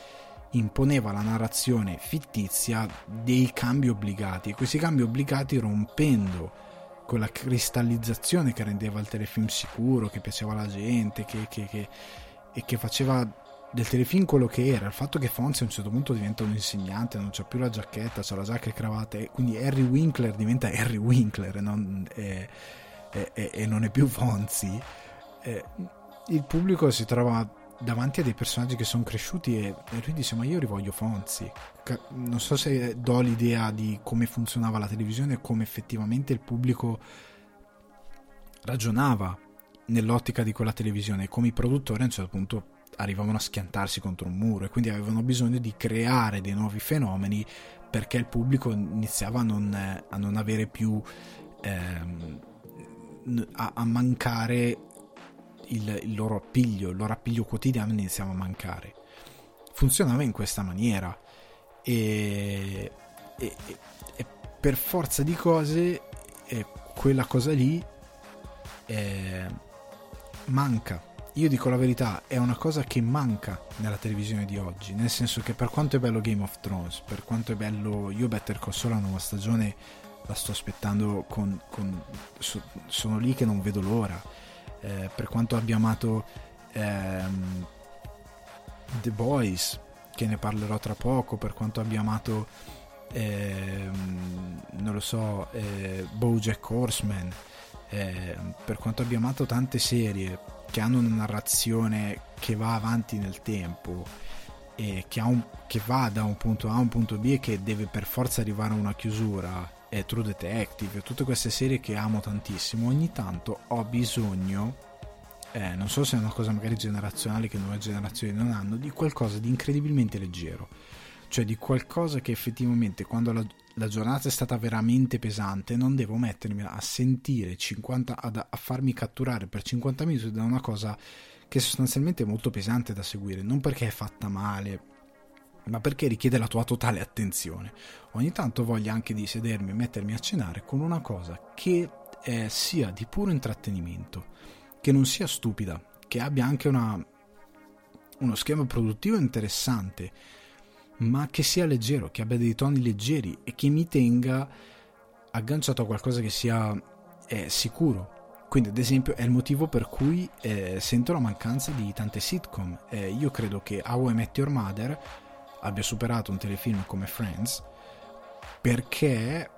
imponeva la narrazione fittizia dei cambi obbligati e questi cambi obbligati rompendo quella cristallizzazione che rendeva il telefilm sicuro, che piaceva alla gente, che, che, che, e che faceva del telefilm quello che era. Il fatto che Fonzi a un certo punto diventa un insegnante, non c'ha più la giacchetta, c'ha la giacca e cravatta, e quindi Harry Winkler diventa Harry Winkler, non, eh, e, e, e non è più Fonzi, eh, il pubblico si trova davanti a dei personaggi che sono cresciuti e, e, lui dice ma io rivoglio Fonzi non so se do l'idea di come funzionava la televisione e come effettivamente il pubblico ragionava nell'ottica di quella televisione. E come i produttori a un certo punto arrivavano a schiantarsi contro un muro e quindi avevano bisogno di creare dei nuovi fenomeni perché il pubblico iniziava a non, a non avere più ehm, a, a mancare il, il, loro appiglio, il loro appiglio quotidiano iniziava a mancare. Funzionava in questa maniera e, e, e per forza di cose eh, quella cosa lì eh, manca. Io dico la verità, è una cosa che manca nella televisione di oggi, nel senso che per quanto è bello Game of Thrones, per quanto è bello io Better Call Saul la nuova stagione la sto aspettando con, con so, sono lì che non vedo l'ora eh, per quanto abbia amato ehm, The Boys, che ne parlerò tra poco, per quanto abbia amato, ehm, non lo so, eh, Bojack Horseman, eh, per quanto abbia amato tante serie che hanno una narrazione che va avanti nel tempo e che, un, che va da un punto A a un punto B e che deve per forza arrivare a una chiusura, è True Detective, tutte queste serie che amo tantissimo, ogni tanto ho bisogno eh, non so se è una cosa magari generazionale che nuove generazioni non hanno, di qualcosa di incredibilmente leggero, cioè di qualcosa che effettivamente quando la, la giornata è stata veramente pesante non devo mettermi a sentire 50, ad, a farmi catturare per 50 minuti da una cosa che sostanzialmente è molto pesante da seguire, non perché è fatta male, ma perché richiede la tua totale attenzione. Ogni tanto voglio anche di sedermi e mettermi a cenare con una cosa che eh, sia di puro intrattenimento che non sia stupida, che abbia anche una, uno schema produttivo interessante, ma che sia leggero, che abbia dei toni leggeri e che mi tenga agganciato a qualcosa che sia eh, sicuro. Quindi, ad esempio, è il motivo per cui eh, sento la mancanza di tante sitcom. Eh, io credo che How I Met Your Mother abbia superato un telefilm come Friends perché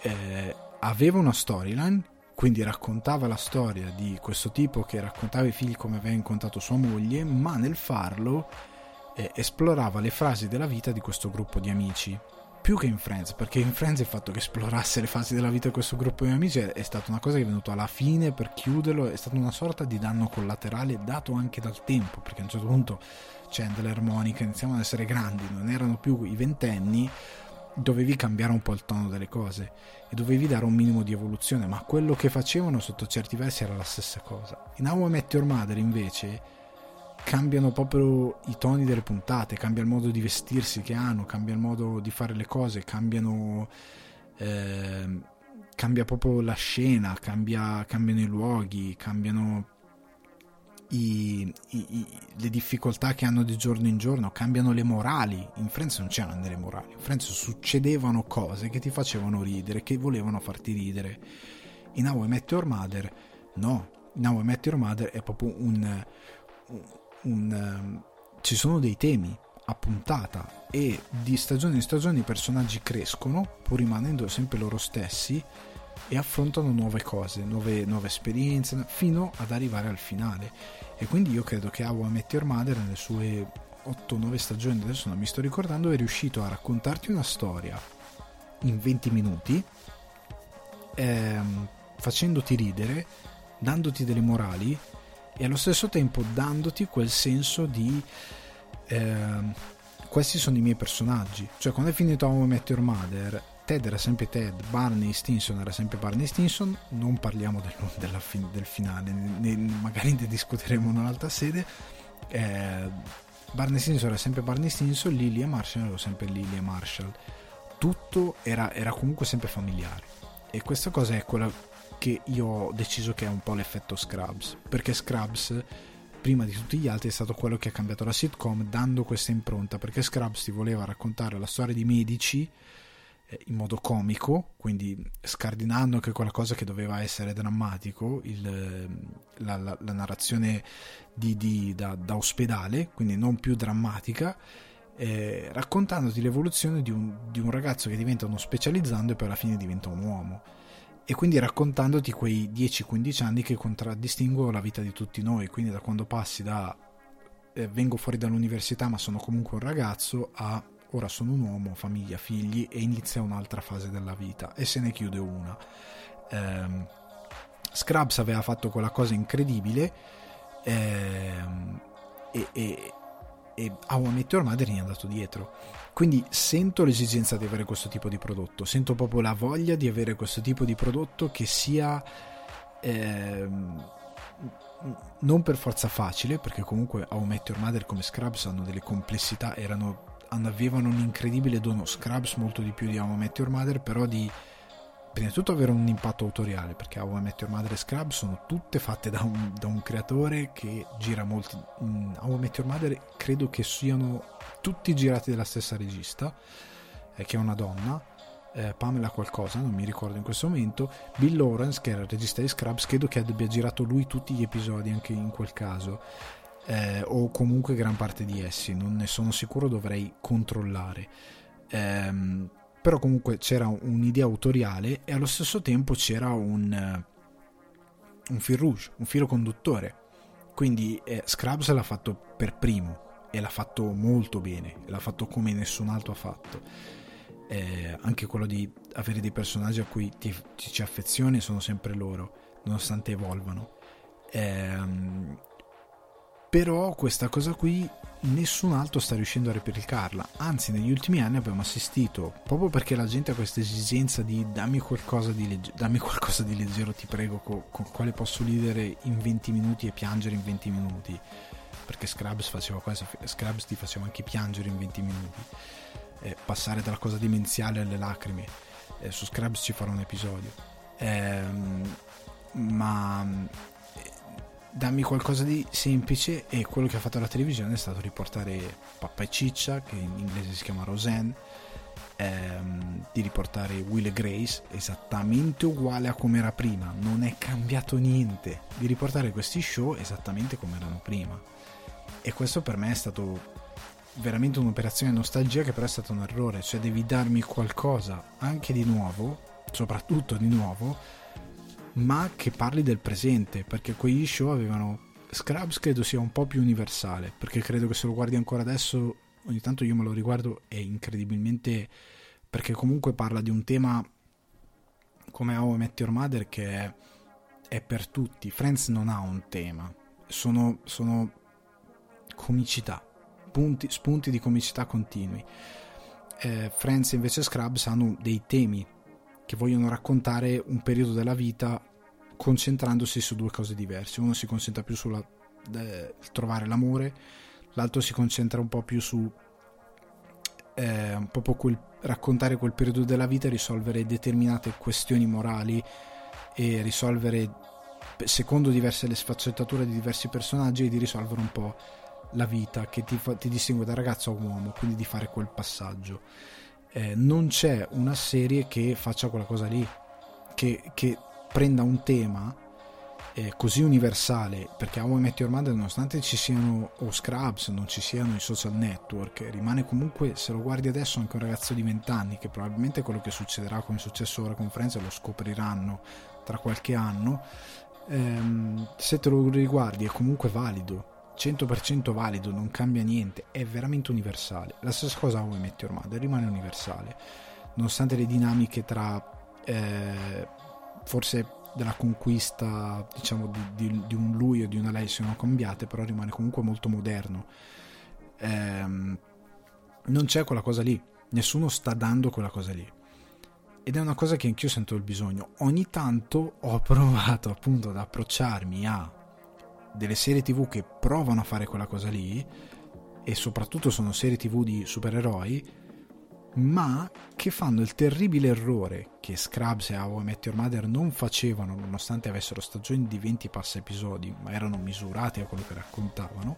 eh, aveva una storyline quindi raccontava la storia di questo tipo che raccontava ai figli come aveva incontrato sua moglie, ma nel farlo eh, esplorava le frasi della vita di questo gruppo di amici. Più che in Friends, perché in Friends il fatto che esplorasse le fasi della vita di questo gruppo di amici è, è stata una cosa che è venuta alla fine per chiuderlo, è stata una sorta di danno collaterale dato anche dal tempo, perché a un certo punto Chandler e Monica iniziamo ad essere grandi, non erano più i ventenni, dovevi cambiare un po' il tono delle cose e dovevi dare un minimo di evoluzione, ma quello che facevano sotto certi versi era la stessa cosa. In How I Met Your Mother invece cambiano proprio i toni delle puntate, cambia il modo di vestirsi che hanno, cambia il modo di fare le cose, cambiano... Eh, cambia proprio la scena, cambia, cambiano i luoghi, cambiano i, i, le difficoltà che hanno di giorno in giorno, cambiano le morali. In Friends non c'erano delle morali, in Friends succedevano cose che ti facevano ridere, che volevano farti ridere. In How I Met Your Mother no, in I Met Your Mother è proprio un, un, um, ci sono dei temi a puntata e di stagione in stagione i personaggi crescono pur rimanendo sempre loro stessi e affrontano nuove cose, nuove, nuove esperienze, fino ad arrivare al finale. E quindi io credo che How I Met Your Mother nelle sue 8-9 stagioni, adesso non mi sto ricordando, è riuscito a raccontarti una storia in 20 minuti, ehm, facendoti ridere, dandoti delle morali e allo stesso tempo dandoti quel senso di... Ehm, questi sono i miei personaggi. Cioè, quando è finito How I Met Your Mother, Ted era sempre Ted, Barney Stinson era sempre Barney Stinson, non parliamo del, fin- del finale, ne, magari ne discuteremo in un'altra sede. Eh, Barney Stinson era sempre Barney Stinson, Lily e Marshall erano sempre Lily e Marshall. Tutto era, era comunque sempre familiare. E questa cosa è quella che io ho deciso che è un po' l'effetto Scrubs, perché Scrubs prima di tutti gli altri è stato quello che ha cambiato la sitcom dando questa impronta, perché Scrubs ti voleva raccontare la storia di medici eh, in modo comico, quindi scardinando anche quella cosa che doveva essere drammatico, il, ehm, la, la, la, narrazione di, di, da, da, ospedale, quindi non più drammatica, eh, raccontandoti l'evoluzione di un, di un, ragazzo che diventa uno specializzando e poi alla fine diventa un uomo. E quindi raccontandoti quei 10-15 anni che contraddistinguono la vita di tutti noi, quindi da quando passi da eh, vengo fuori dall'università ma sono comunque un ragazzo a ora sono un uomo, famiglia, figli e inizia un'altra fase della vita e se ne chiude una. Um, Scrubs aveva fatto quella cosa incredibile ehm, e, e, e How I Met Your Mother è andato dietro. Quindi sento l'esigenza di avere questo tipo di prodotto, sento proprio la voglia di avere questo tipo di prodotto che sia... Ehm, non per forza facile, perché comunque I Met Your Mother come Scrubs hanno delle complessità, erano avevano un incredibile dono Scrubs molto di più di Met Your Mother però di prima di tutto avere un impatto autoriale perché How I Met Your Mother e Scrubs sono tutte fatte da un, da un creatore che gira molti in How I Met Your Mother credo che siano tutti girati dalla stessa regista eh, che è una donna eh, Pamela qualcosa, non mi ricordo in questo momento, Bill Lawrence che era il regista di Scrubs, credo che abbia girato lui tutti gli episodi anche in quel caso, eh, o comunque gran parte di essi, non ne sono sicuro, dovrei controllare. Ehm, però comunque c'era un'idea autoriale e allo stesso tempo c'era un, un fil rouge, un filo conduttore. Quindi eh, Scrubs l'ha fatto per primo e l'ha fatto molto bene, l'ha fatto come nessun altro ha fatto. Eh, anche quello di avere dei personaggi a cui ti, ti ci affezioni sono sempre loro, nonostante evolvano. Eh, però questa cosa qui nessun altro sta riuscendo a replicarla. Anzi, negli ultimi anni abbiamo assistito, proprio perché la gente ha questa esigenza di dammi qualcosa di, legge- dammi qualcosa di leggero, ti prego, con, con quale posso ridere in 20 minuti e piangere in 20 minuti. Perché Scrubs, faceva quasi, Scrubs ti faceva anche piangere in 20 minuti. Eh, passare dalla cosa demenziale alle lacrime. Eh, su Scrubs ci farò un episodio. Eh, ma dammi qualcosa di semplice e quello che ha fatto la televisione è stato riportare Pappa e Ciccia che in inglese si chiama Roseanne ehm, di riportare Will e Grace esattamente uguale a come era prima non è cambiato niente di riportare questi show esattamente come erano prima. E questo per me è stato veramente un'operazione nostalgia che però è stato un errore cioè devi darmi qualcosa anche di nuovo soprattutto di nuovo ma che parli del presente, perché quegli show avevano... Scrubs credo sia un po' più universale, perché credo che se lo guardi ancora adesso, ogni tanto io me lo riguardo e incredibilmente... perché comunque parla di un tema come How I Met Your Mother che è, è per tutti. Friends non ha un tema, sono, sono comicità, punti, spunti di comicità continui. Eh, Friends invece Scrubs hanno dei temi che vogliono raccontare un periodo della vita concentrandosi su due cose diverse. Uno si concentra più sul eh, trovare l'amore, l'altro si concentra un po' più su eh, un po' quel, raccontare quel periodo della vita e risolvere determinate questioni morali e risolvere secondo diverse le sfaccettature di diversi personaggi e di risolvere un po' la vita che ti, fa, ti distingue da ragazzo a uomo, quindi di fare quel passaggio eh, non c'è una serie che faccia quella cosa lì, che, che prenda un tema eh, così universale, perché How I Your Mother, nonostante ci siano o Scrubs, non ci siano i social network, rimane comunque, se lo guardi adesso, anche un ragazzo di 20 anni, che probabilmente quello che succederà come è successo ora con Friends lo scopriranno tra qualche anno, ehm, se te lo riguardi è comunque valido 100% valido, non cambia niente, è veramente universale. La stessa cosa a How I Met Your Mother, rimane universale, nonostante le dinamiche tra eh, forse della conquista diciamo di, di, di, un lui o di una lei siano cambiate, però rimane comunque molto moderno. Eh, non c'è quella cosa lì, nessuno sta dando quella cosa lì. Ed è una cosa che anch'io sento il bisogno. Ogni tanto ho provato appunto ad approcciarmi a delle serie tv che provano a fare quella cosa lì e soprattutto sono serie tv di supereroi ma che fanno il terribile errore che Scrubs e How I Met Your Mother non facevano nonostante avessero stagioni di 20 passa episodi ma erano misurati a quello che raccontavano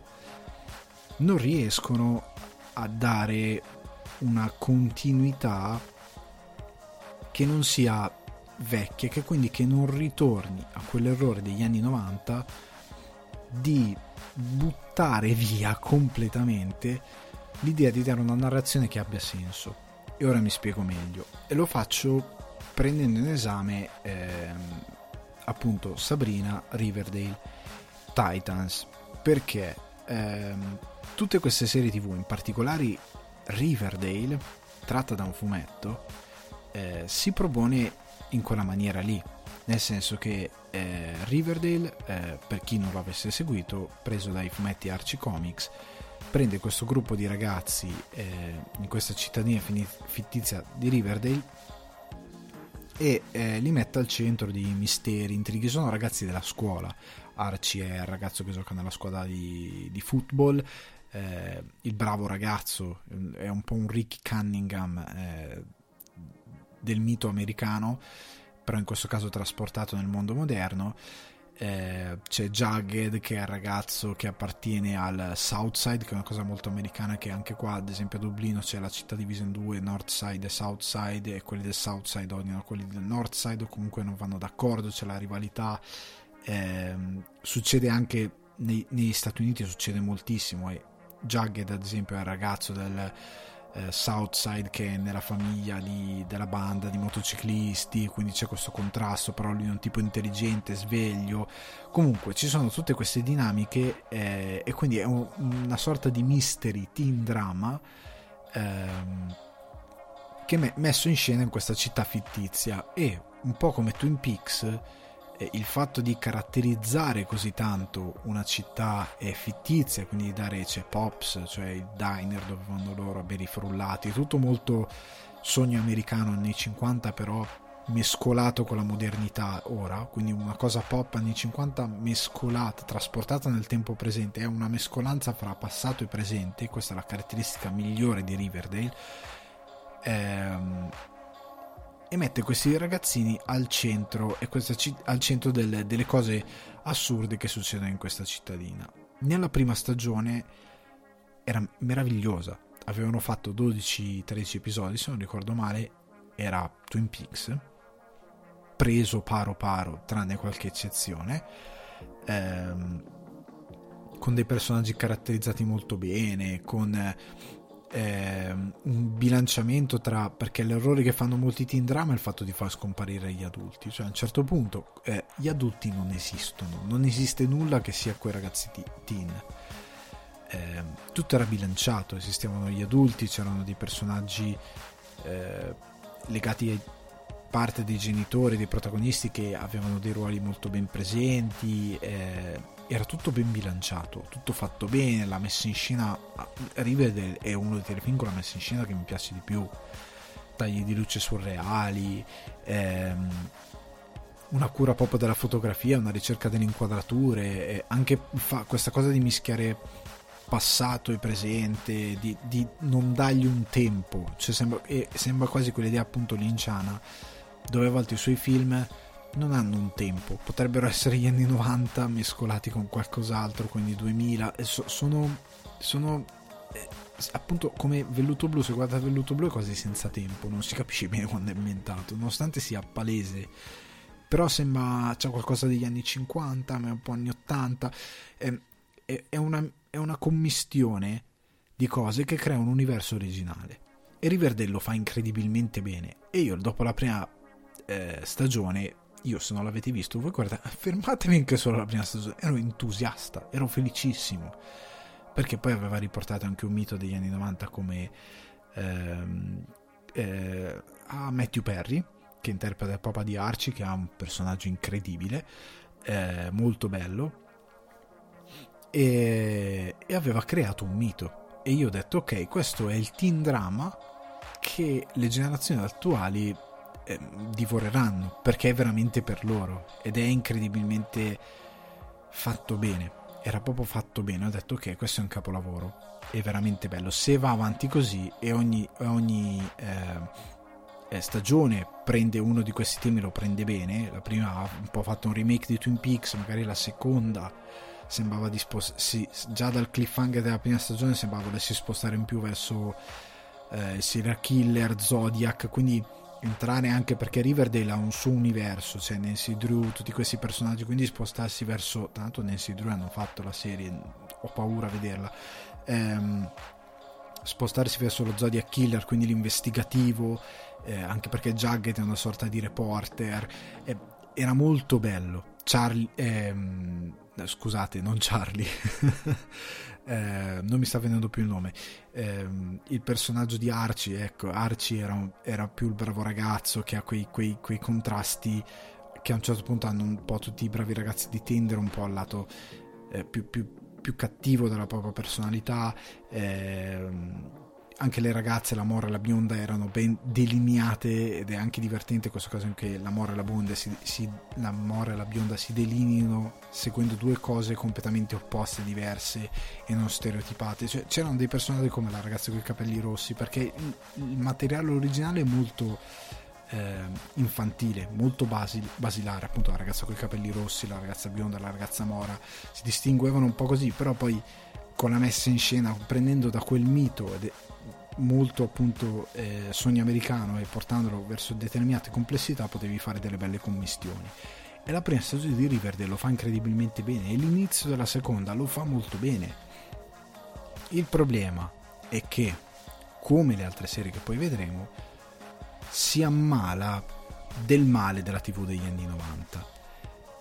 non riescono a dare una continuità che non sia vecchia che quindi che non ritorni a quell'errore degli anni 90 di buttare via completamente l'idea di dare una narrazione che abbia senso. E ora mi spiego meglio. E lo faccio prendendo in esame ehm, appunto Sabrina, Riverdale, Titans. Perché ehm, tutte queste serie tv, in particolare Riverdale, tratta da un fumetto, eh, si propone in quella maniera lì. Nel senso che eh, Riverdale, eh, per chi non lo avesse seguito, preso dai fumetti Archie Comics, prende questo gruppo di ragazzi eh, in questa cittadina fittizia di Riverdale e eh, li mette al centro di misteri, intrighi. Sono ragazzi della scuola. Archie è il ragazzo che gioca nella squadra di, di football. Eh, il bravo ragazzo è un po' un Ricky Cunningham eh, del mito americano però in questo caso trasportato nel mondo moderno. Eh, c'è Jagged che è il ragazzo che appartiene al Southside che è una cosa molto americana che anche qua ad esempio a Dublino c'è la città divisa in due Northside e Southside e quelli del Southside odiano quelli del Northside o comunque non vanno d'accordo c'è la rivalità. Eh, succede anche nei, negli Stati Uniti succede moltissimo e Jagged ad esempio è il ragazzo del eh, Southside che è nella famiglia di, della banda di motociclisti, quindi c'è questo contrasto, però lui è un tipo intelligente, sveglio. Comunque ci sono tutte queste dinamiche eh, e quindi è un, una sorta di mystery teen drama ehm, che è messo in scena in questa città fittizia e un po' come Twin Peaks il fatto di caratterizzare così tanto una città è fittizia, quindi di dare c'è Pops, cioè il diner dove vanno loro a bere i frullati, tutto molto sogno americano anni 50 però mescolato con la modernità ora, quindi una cosa pop anni 50 mescolata, trasportata nel tempo presente, è una mescolanza fra passato e presente, questa è la caratteristica migliore di Riverdale. Ehm, e mette questi ragazzini al centro, questa, al centro delle, delle cose assurde che succedono in questa cittadina. Nella prima stagione era meravigliosa, avevano fatto 12-13 episodi, se non ricordo male, era Twin Peaks, preso paro paro, tranne qualche eccezione, ehm, con dei personaggi caratterizzati molto bene, con eh, un bilanciamento tra perché l'errore che fanno molti teen drama è il fatto di far scomparire gli adulti. Cioè a un certo punto eh, gli adulti non esistono non esiste nulla che sia quei ragazzi teen. Eh, tutto era bilanciato esistevano gli adulti c'erano dei personaggi eh, legati a parte dei genitori dei protagonisti che avevano dei ruoli molto ben presenti eh, era tutto ben bilanciato, tutto fatto bene, la messa in scena Riverdale è uno dei telefilm con la messa in scena che mi piace di più, tagli di luce surreali, ehm, una cura proprio della fotografia, una ricerca delle inquadrature, anche fa questa cosa di mischiare passato e presente, di, di non dargli un tempo, cioè sembra, sembra quasi quell'idea appunto linciana, dove a volte i suoi film non hanno un tempo, potrebbero essere gli anni 90 mescolati con qualcos'altro, quindi 2000, so, sono, sono eh, appunto come Velluto Blu, se guardate Velluto Blu è quasi senza tempo, non si capisce bene quando è ambientato, nonostante sia palese, però sembra c'è qualcosa degli anni 50, ma è un po' anni 80, è, è, è, una, è una commistione di cose che crea un universo originale. E Riverdale lo fa incredibilmente bene. E io dopo la prima eh, stagione io se non l'avete visto, voi guardate, fermatevi anche solo la prima stagione, ero entusiasta, ero felicissimo, perché poi aveva riportato anche un mito degli anni 90 come ehm, eh, a Matthew Perry, che interpreta il papà di Archie, che ha un personaggio incredibile, eh, molto bello, e, e aveva creato un mito. E io ho detto, ok, questo è il teen drama che le generazioni attuali eh, divoreranno perché è veramente per loro ed è incredibilmente fatto bene. Era proprio fatto bene. Ho detto ok, questo è un capolavoro. È veramente bello. Se va avanti così e ogni, ogni eh, eh stagione prende uno di questi temi lo prende bene. La prima ha un po' fatto un remake di Twin Peaks, magari la seconda sembrava di spostare. Sì, già dal cliffhanger della prima stagione sembrava volessi spostare in più verso eh, serial killer, Zodiac. Quindi entrare anche perché Riverdale ha un suo universo, cioè Nancy Drew, tutti questi personaggi, quindi spostarsi verso, tanto Nancy Drew hanno fatto la serie, ho paura a vederla, ehm, spostarsi verso lo Zodiac Killer, quindi l'investigativo, eh, anche perché Jugget è una sorta di reporter, eh, era molto bello. Charlie, ehm, scusate, non Charlie, eh, non mi sta venendo più il nome, eh, il personaggio di Archie, ecco, Archie era, era, più il bravo ragazzo che ha quei, quei, quei, contrasti che a un certo punto hanno un po' tutti i bravi ragazzi di Tinder, un po' al lato eh, più, più, più, cattivo della propria personalità. Eh, anche le ragazze, la Mora e la bionda, erano ben delineate ed è anche divertente questo caso in cui la Mora e la, bionda si, si, la, Mora e la bionda si delineano seguendo due cose completamente opposte, diverse e non stereotipate. Cioè, c'erano dei personaggi come la ragazza con i capelli rossi perché il, il materiale originale è molto eh, infantile, molto basil- basilare, appunto la ragazza con i capelli rossi, la ragazza bionda, la ragazza mora, si distinguevano un po' così, però poi con la messa in scena, prendendo da quel mito molto appunto eh, sogno americano e portandolo verso determinate complessità potevi fare delle belle commistioni. E la prima stagione di Riverdale lo fa incredibilmente bene e l'inizio della seconda lo fa molto bene. Il problema è che come le altre serie che poi vedremo si ammala del male della tv degli anni 90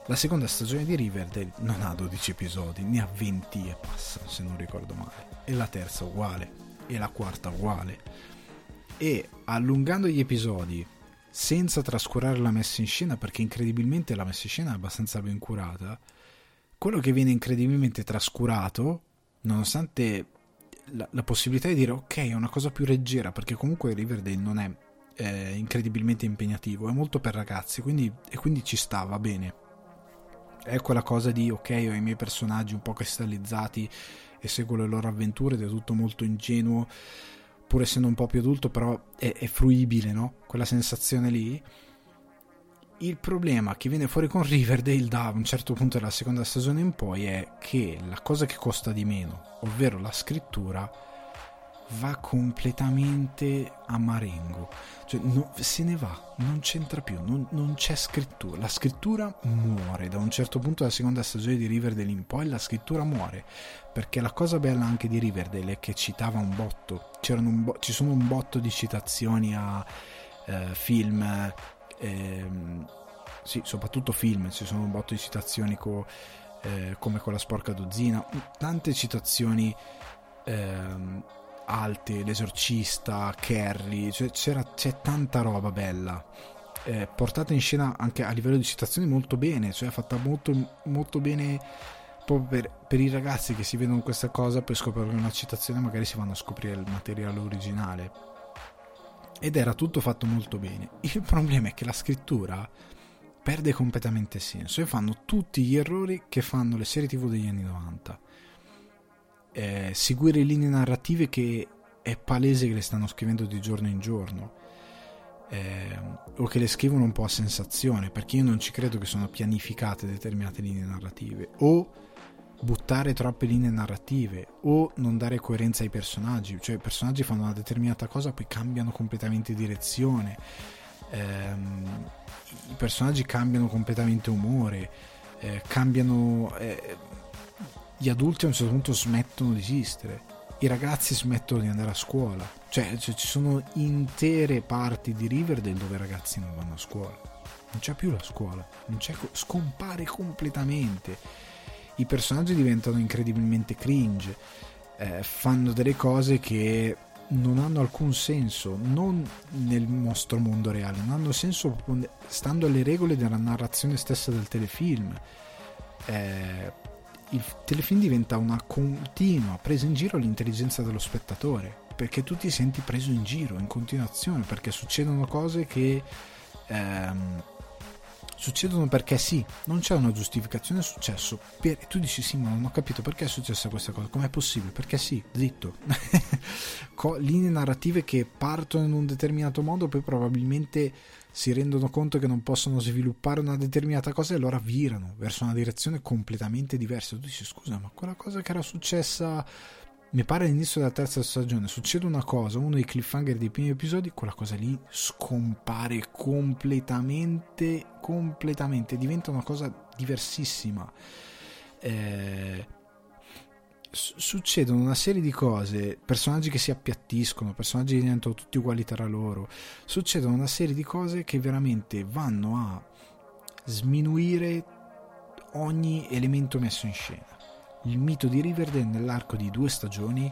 la seconda stagione di Riverdale non ha 12 episodi ne ha 20 e passa se non ricordo male. E la terza uguale e la quarta uguale. E allungando gli episodi senza trascurare la messa in scena, perché incredibilmente la messa in scena è abbastanza ben curata, quello che viene incredibilmente trascurato, nonostante la, la possibilità di dire ok, è una cosa più leggera, perché comunque Riverdale non è eh, incredibilmente impegnativo, è molto per ragazzi, quindi, e quindi ci sta, va bene. È quella cosa di ok, ho i miei personaggi un po' cristallizzati e seguo le loro avventure ed è tutto molto ingenuo, pur essendo un po' più adulto, però è, è fruibile, no? Quella sensazione lì. Il problema che viene fuori con Riverdale da un certo punto della seconda stagione in poi è che la cosa che costa di meno, ovvero la scrittura, va completamente a marengo. Cioè, no, se ne va, non c'entra più, non, non, c'è scrittura. La scrittura muore. Da un certo punto della seconda stagione di Riverdale in poi la scrittura muore. Perché la cosa bella anche di Riverdale è che citava un botto. Un bo- ci sono un botto di citazioni a eh, film. Eh, sì, soprattutto film, ci sono un botto di citazioni co, eh, come con la sporca dozzina, tante citazioni ehm, alte, l'esorcista, Carrie, cioè c'è tanta roba bella. Eh, portata in scena anche a livello di citazioni molto bene, cioè fatta molto, molto bene proprio per, per, i ragazzi che si vedono questa cosa, poi scoprono una citazione, magari si vanno a scoprire il materiale originale. Ed era tutto fatto molto bene. Il problema è che la scrittura perde completamente senso e fanno tutti gli errori che fanno le serie tv degli anni 90 eh, seguire linee narrative che è palese che le stanno scrivendo di giorno in giorno eh, o che le scrivono un po' a sensazione perché io non ci credo che sono pianificate determinate linee narrative. O buttare troppe linee narrative o non dare coerenza ai personaggi. Cioè i personaggi fanno una determinata cosa poi cambiano completamente direzione. Eh, i personaggi cambiano completamente umore eh, cambiano eh, gli adulti a un certo punto smettono di esistere, i ragazzi smettono di andare a scuola, cioè, cioè ci sono intere parti di Riverdale dove i ragazzi non vanno a scuola, non c'è più la scuola, scompare completamente, i personaggi diventano incredibilmente cringe, eh, fanno delle cose che non hanno alcun senso, non nel nostro mondo reale, non hanno senso stando alle regole della narrazione stessa del telefilm. Eh, il telefilm diventa una continua presa in giro all'intelligenza dello spettatore perché tu ti senti preso in giro in continuazione perché succedono cose che ehm, succedono perché sì, non c'è una giustificazione, è successo. Per, e tu dici sì, ma non ho capito perché è successa questa cosa, com'è possibile? Perché sì, zitto. linee narrative che partono in un determinato modo, poi probabilmente si rendono conto che non possono sviluppare una determinata cosa e allora virano verso una direzione completamente diversa. Tu dici scusa, ma quella cosa che era successa, mi pare all'inizio della terza stagione, succede una cosa, uno dei cliffhanger dei primi episodi, quella cosa lì scompare completamente, completamente, diventa una cosa diversissima. Eh, succedono una serie di cose, personaggi che si appiattiscono, personaggi che diventano tutti uguali tra loro, succedono una serie di cose che veramente vanno a sminuire ogni elemento messo in scena. Il mito di Riverdale nell'arco di due stagioni,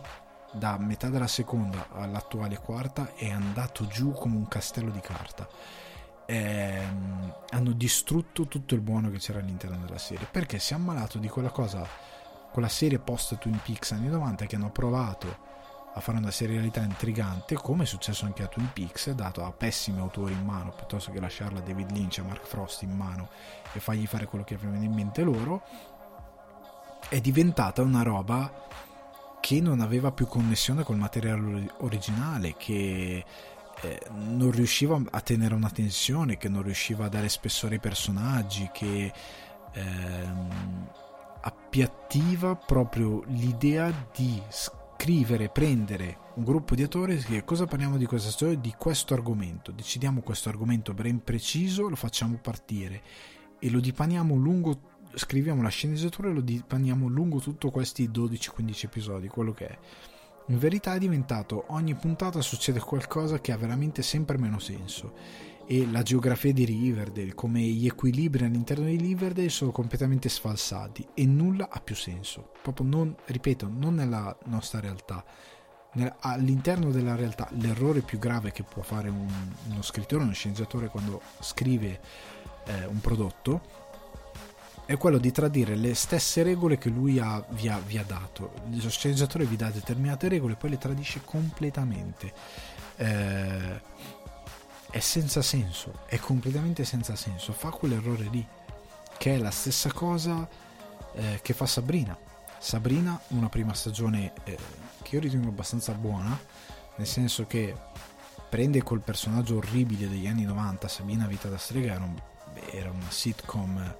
da metà della seconda all'attuale quarta, è andato giù come un castello di carta. Ehm, hanno distrutto tutto il buono che c'era all'interno della serie perché si è ammalato di quella cosa con la serie post Twin Peaks anni 90 che hanno provato a fare una serialità intrigante come è successo anche a Twin Peaks dato a pessimi autori in mano piuttosto che lasciarla a David Lynch e a Mark Frost in mano e fargli fare quello che avevano in mente loro è diventata una roba che non aveva più connessione col materiale originale che eh, non riusciva a tenere una tensione, che non riusciva a dare spessore ai personaggi, che ehm, appiattiva proprio l'idea di scrivere, prendere un gruppo di attori e dire cosa parliamo di questa storia, di questo argomento, decidiamo questo argomento ben preciso, lo facciamo partire e lo dipaniamo lungo scriviamo la sceneggiatura e lo dipaniamo lungo tutto questi 12-15 episodi, quello che è. In verità è diventato ogni puntata succede qualcosa che ha veramente sempre meno senso e la geografia di Riverdale, come gli equilibri all'interno di Riverdale sono completamente sfalsati e nulla ha più senso. Proprio non, ripeto, non nella nostra realtà. All'interno della realtà l'errore più grave che può fare un, uno scrittore, uno sceneggiatore quando scrive eh, un prodotto è quello di tradire le stesse regole che lui ha, vi, ha, vi, ha, dato. Lo sceneggiatore vi dà determinate regole e poi le tradisce completamente. Eh, è senza senso, è completamente senza senso. Fa quell'errore lì, che è la stessa cosa eh, che fa Sabrina. Sabrina, una prima stagione eh, che io ritengo abbastanza buona, nel senso che prende quel personaggio orribile degli anni 90, Sabrina Vita da strega, era, un, era una sitcom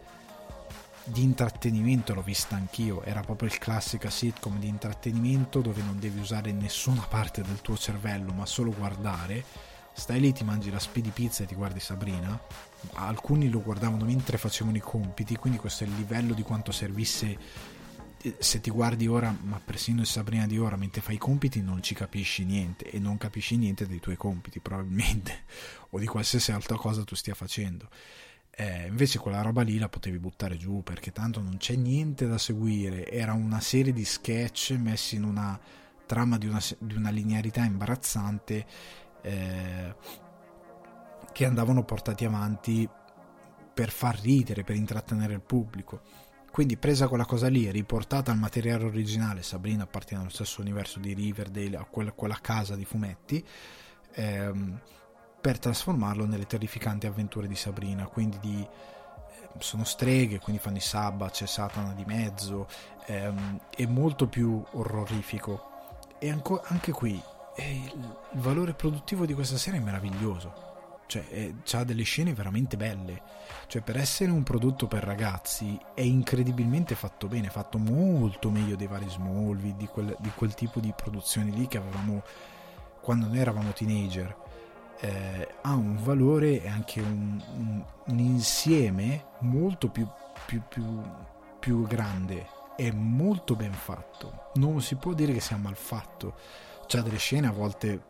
di intrattenimento l'ho vista anch'io, era proprio il classico sitcom di intrattenimento dove non devi usare nessuna parte del tuo cervello ma solo guardare. Stai lì, ti mangi la speedy pizza e ti guardi Sabrina. Alcuni lo guardavano mentre facevano i compiti, quindi questo è il livello di quanto servisse eh, se ti guardi ora, ma persino il Sabrina di ora, mentre fai i compiti non ci capisci niente e non capisci niente dei tuoi compiti probabilmente o di qualsiasi altra cosa tu stia facendo. Eh, invece quella roba lì la potevi buttare giù perché tanto non c'è niente da seguire. Era una serie di sketch messi in una trama di una, di una linearità imbarazzante eh, che andavano portati avanti per far ridere, per intrattenere il pubblico. Quindi presa quella cosa lì, riportata al materiale originale, Sabrina appartiene allo stesso universo di Riverdale, a quella, quella casa di fumetti. Ehm, per trasformarlo nelle terrificanti avventure di Sabrina, quindi di, eh, sono streghe, quindi fanno i sabbat, c'è Satana di mezzo, ehm, è molto più orrorifico. E anco, anche qui eh, il, valore produttivo di questa serie è meraviglioso. Cioè, ha delle scene veramente belle. Cioè, per essere un prodotto per ragazzi è incredibilmente fatto bene, fatto molto meglio dei vari Smallville, di quel, di quel tipo di produzioni lì che avevamo quando noi eravamo teenager eh, ha un valore e anche un, un, un insieme molto più, più, più, più grande è molto ben fatto non si può dire che sia mal fatto c'ha delle scene a volte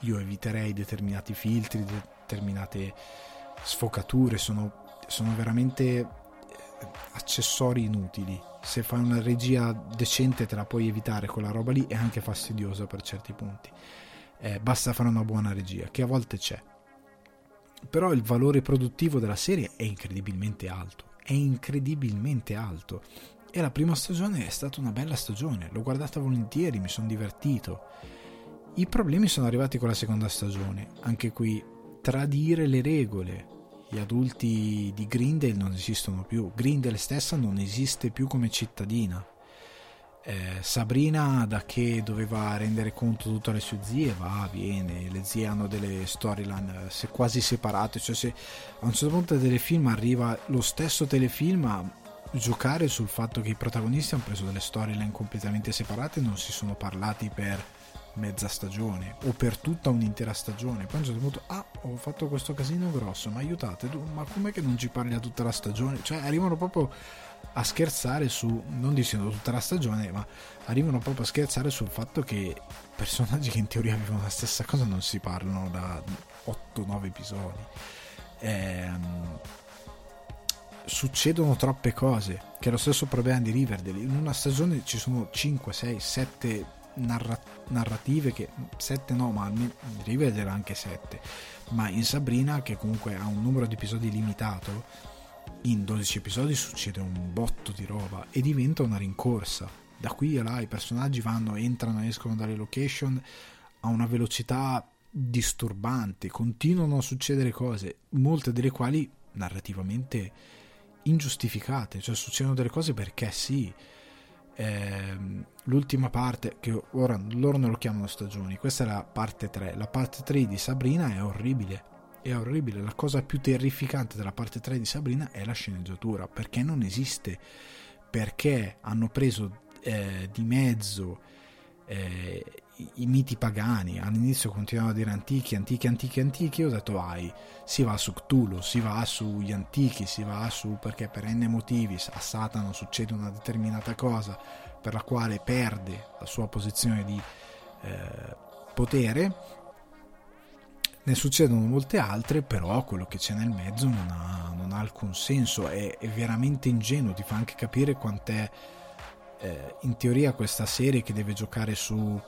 io eviterei determinati filtri determinate sfocature sono, sono veramente eh, accessori inutili se fai una regia decente te la puoi evitare quella roba lì è anche fastidiosa per certi punti eh, basta fare una buona regia, che a volte c'è. Però il valore produttivo della serie è incredibilmente alto, è incredibilmente alto. E la prima stagione è stata una bella stagione, l'ho guardata volentieri, mi sono divertito. I problemi sono arrivati con la seconda stagione, anche qui tradire le regole. Gli adulti di Grindel non esistono più, Grindel stessa non esiste più come cittadina. Eh, Sabrina da che doveva rendere conto tutte le sue zie va, viene, le zie hanno delle storyline eh, quasi separate, cioè se a un certo punto del telefilm arriva lo stesso telefilm a giocare sul fatto che i protagonisti hanno preso delle storyline completamente separate non si sono parlati per mezza stagione o per tutta un'intera stagione. Poi a un certo punto, ah, ho fatto questo casino grosso, ma aiutate, ma com'è che non ci parli a tutta la stagione? Cioè, arrivano proprio a scherzare su, non dicendo tutta la stagione, ma arrivano proprio a scherzare sul fatto che personaggi che in teoria vivono la stessa cosa non si parlano da 8-9 episodi. Ehm, succedono troppe cose, che è lo stesso problema di Riverdale. In una stagione ci sono 5, 6, 7 narra- narrative che 7 no, ma in Riverdale anche 7. Ma in Sabrina, che comunque ha un numero di episodi limitato, in 12 episodi succede un botto di roba e diventa una rincorsa. Da qui a là i personaggi vanno, entrano escono dalle location a una velocità disturbante, continuano a succedere cose, molte delle quali narrativamente ingiustificate, cioè succedono delle cose perché sì. Ehm, l'ultima parte, che ora loro non lo chiamano stagioni, questa è la parte 3. La parte 3 di Sabrina è orribile. È orribile. La cosa più terrificante della parte 3 di Sabrina è la sceneggiatura, perché non esiste. Perché hanno preso eh, di mezzo eh, i, miti pagani. All'inizio continuavano a dire antichi, antichi, antichi, antichi. Io ho detto vai, si va su Cthulhu, si va sugli antichi, si va su perché per n motivi a Satana succede una determinata cosa per la quale perde la sua posizione di eh, potere. Ne succedono molte altre, però quello che c'è nel mezzo non ha, non ha alcun senso, è, è veramente ingenuo, ti fa anche capire quant'è eh, in teoria questa serie che deve giocare su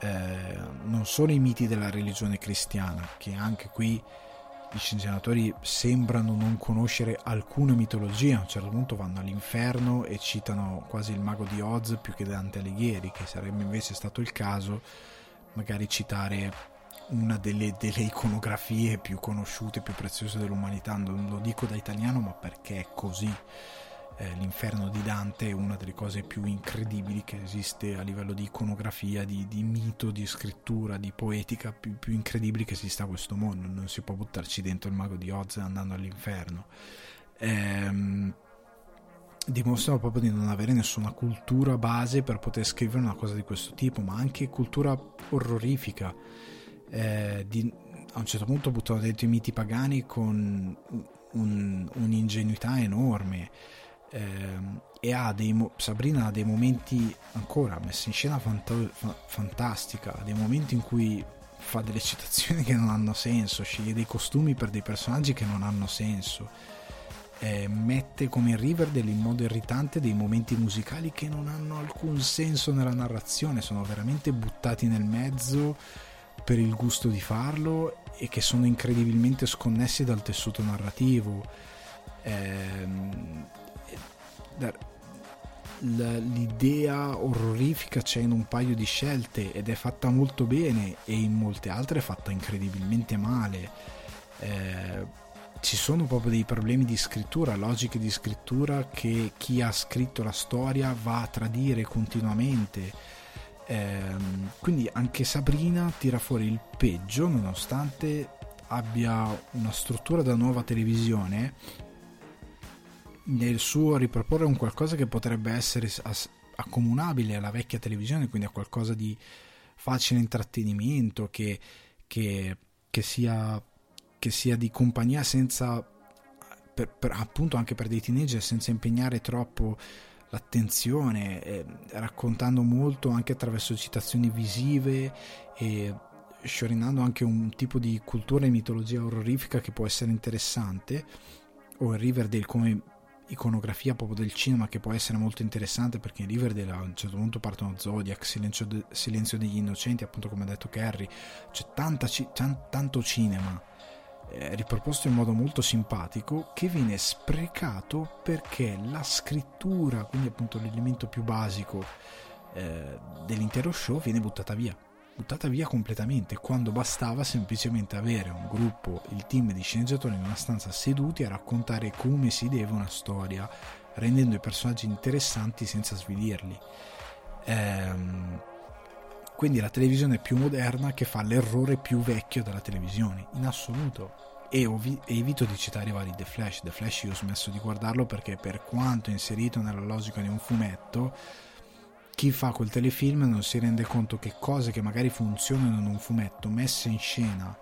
eh, non solo i miti della religione cristiana, che anche qui gli sceneggiatori sembrano non conoscere alcuna mitologia, a un certo punto vanno all'inferno e citano quasi il mago di Oz più che Dante Alighieri, che sarebbe invece stato il caso magari citare una delle, delle iconografie più conosciute, più preziose dell'umanità, non lo dico da italiano ma perché è così eh, l'inferno di Dante è una delle cose più incredibili che esiste a livello di iconografia, di, di mito, di scrittura, di poetica più, più, incredibili che esista questo mondo. Non si può buttarci dentro il mago di Oz andando all'inferno. Ehm, dimostrano proprio di non avere nessuna cultura base per poter scrivere una cosa di questo tipo, ma anche cultura orrorifica. Eh, di, a un certo punto buttano dentro i miti pagani con un, un'ingenuità enorme eh, e ha mo- Sabrina ha dei momenti ancora messi in scena fanta- fa- fantastica, dei momenti in cui fa delle citazioni che non hanno senso, sceglie dei costumi per dei personaggi che non hanno senso. Eh, mette come in Riverdale in modo irritante dei momenti musicali che non hanno alcun senso nella narrazione, sono veramente buttati nel mezzo per il gusto di farlo e che sono incredibilmente sconnessi dal tessuto narrativo. Eh, l'idea orrorifica c'è in un paio di scelte ed è fatta molto bene e in molte altre è fatta incredibilmente male. Eh, ci sono proprio dei problemi di scrittura, logiche di scrittura che chi ha scritto la storia va a tradire continuamente. Eh, quindi anche Sabrina tira fuori il peggio nonostante abbia una struttura da nuova televisione nel suo riproporre un qualcosa che potrebbe essere accomunabile alla vecchia televisione, quindi a qualcosa di facile intrattenimento, che, che, che, sia, che sia, di compagnia senza, per, per, appunto anche per dei teenager, senza impegnare troppo l'attenzione, eh, raccontando molto anche attraverso citazioni visive e sciorinando anche un tipo di cultura e mitologia orrorifica che può essere interessante o il Riverdale come iconografia proprio del cinema che può essere molto interessante perché in Riverdale a un certo punto partono Zodiac, Silenzio, de, Silenzio degli Innocenti, appunto come ha detto Kerry, c'è tanta, tanto cinema eh, riproposto in modo molto simpatico che viene sprecato perché la scrittura, quindi appunto l'elemento più basico eh, dell'intero show, viene buttata via buttata via completamente quando bastava semplicemente avere un gruppo, il team di sceneggiatori in una stanza seduti a raccontare come si deve una storia, rendendo i personaggi interessanti senza svilirli. Ehm, quindi la televisione più moderna che fa l'errore più vecchio della televisione, in assoluto. E, evito di citare i vari The Flash. The Flash io ho smesso di guardarlo perché per quanto inserito nella logica di un fumetto, chi fa quel telefilm non si rende conto che cose che magari funzionano in un fumetto messe in scena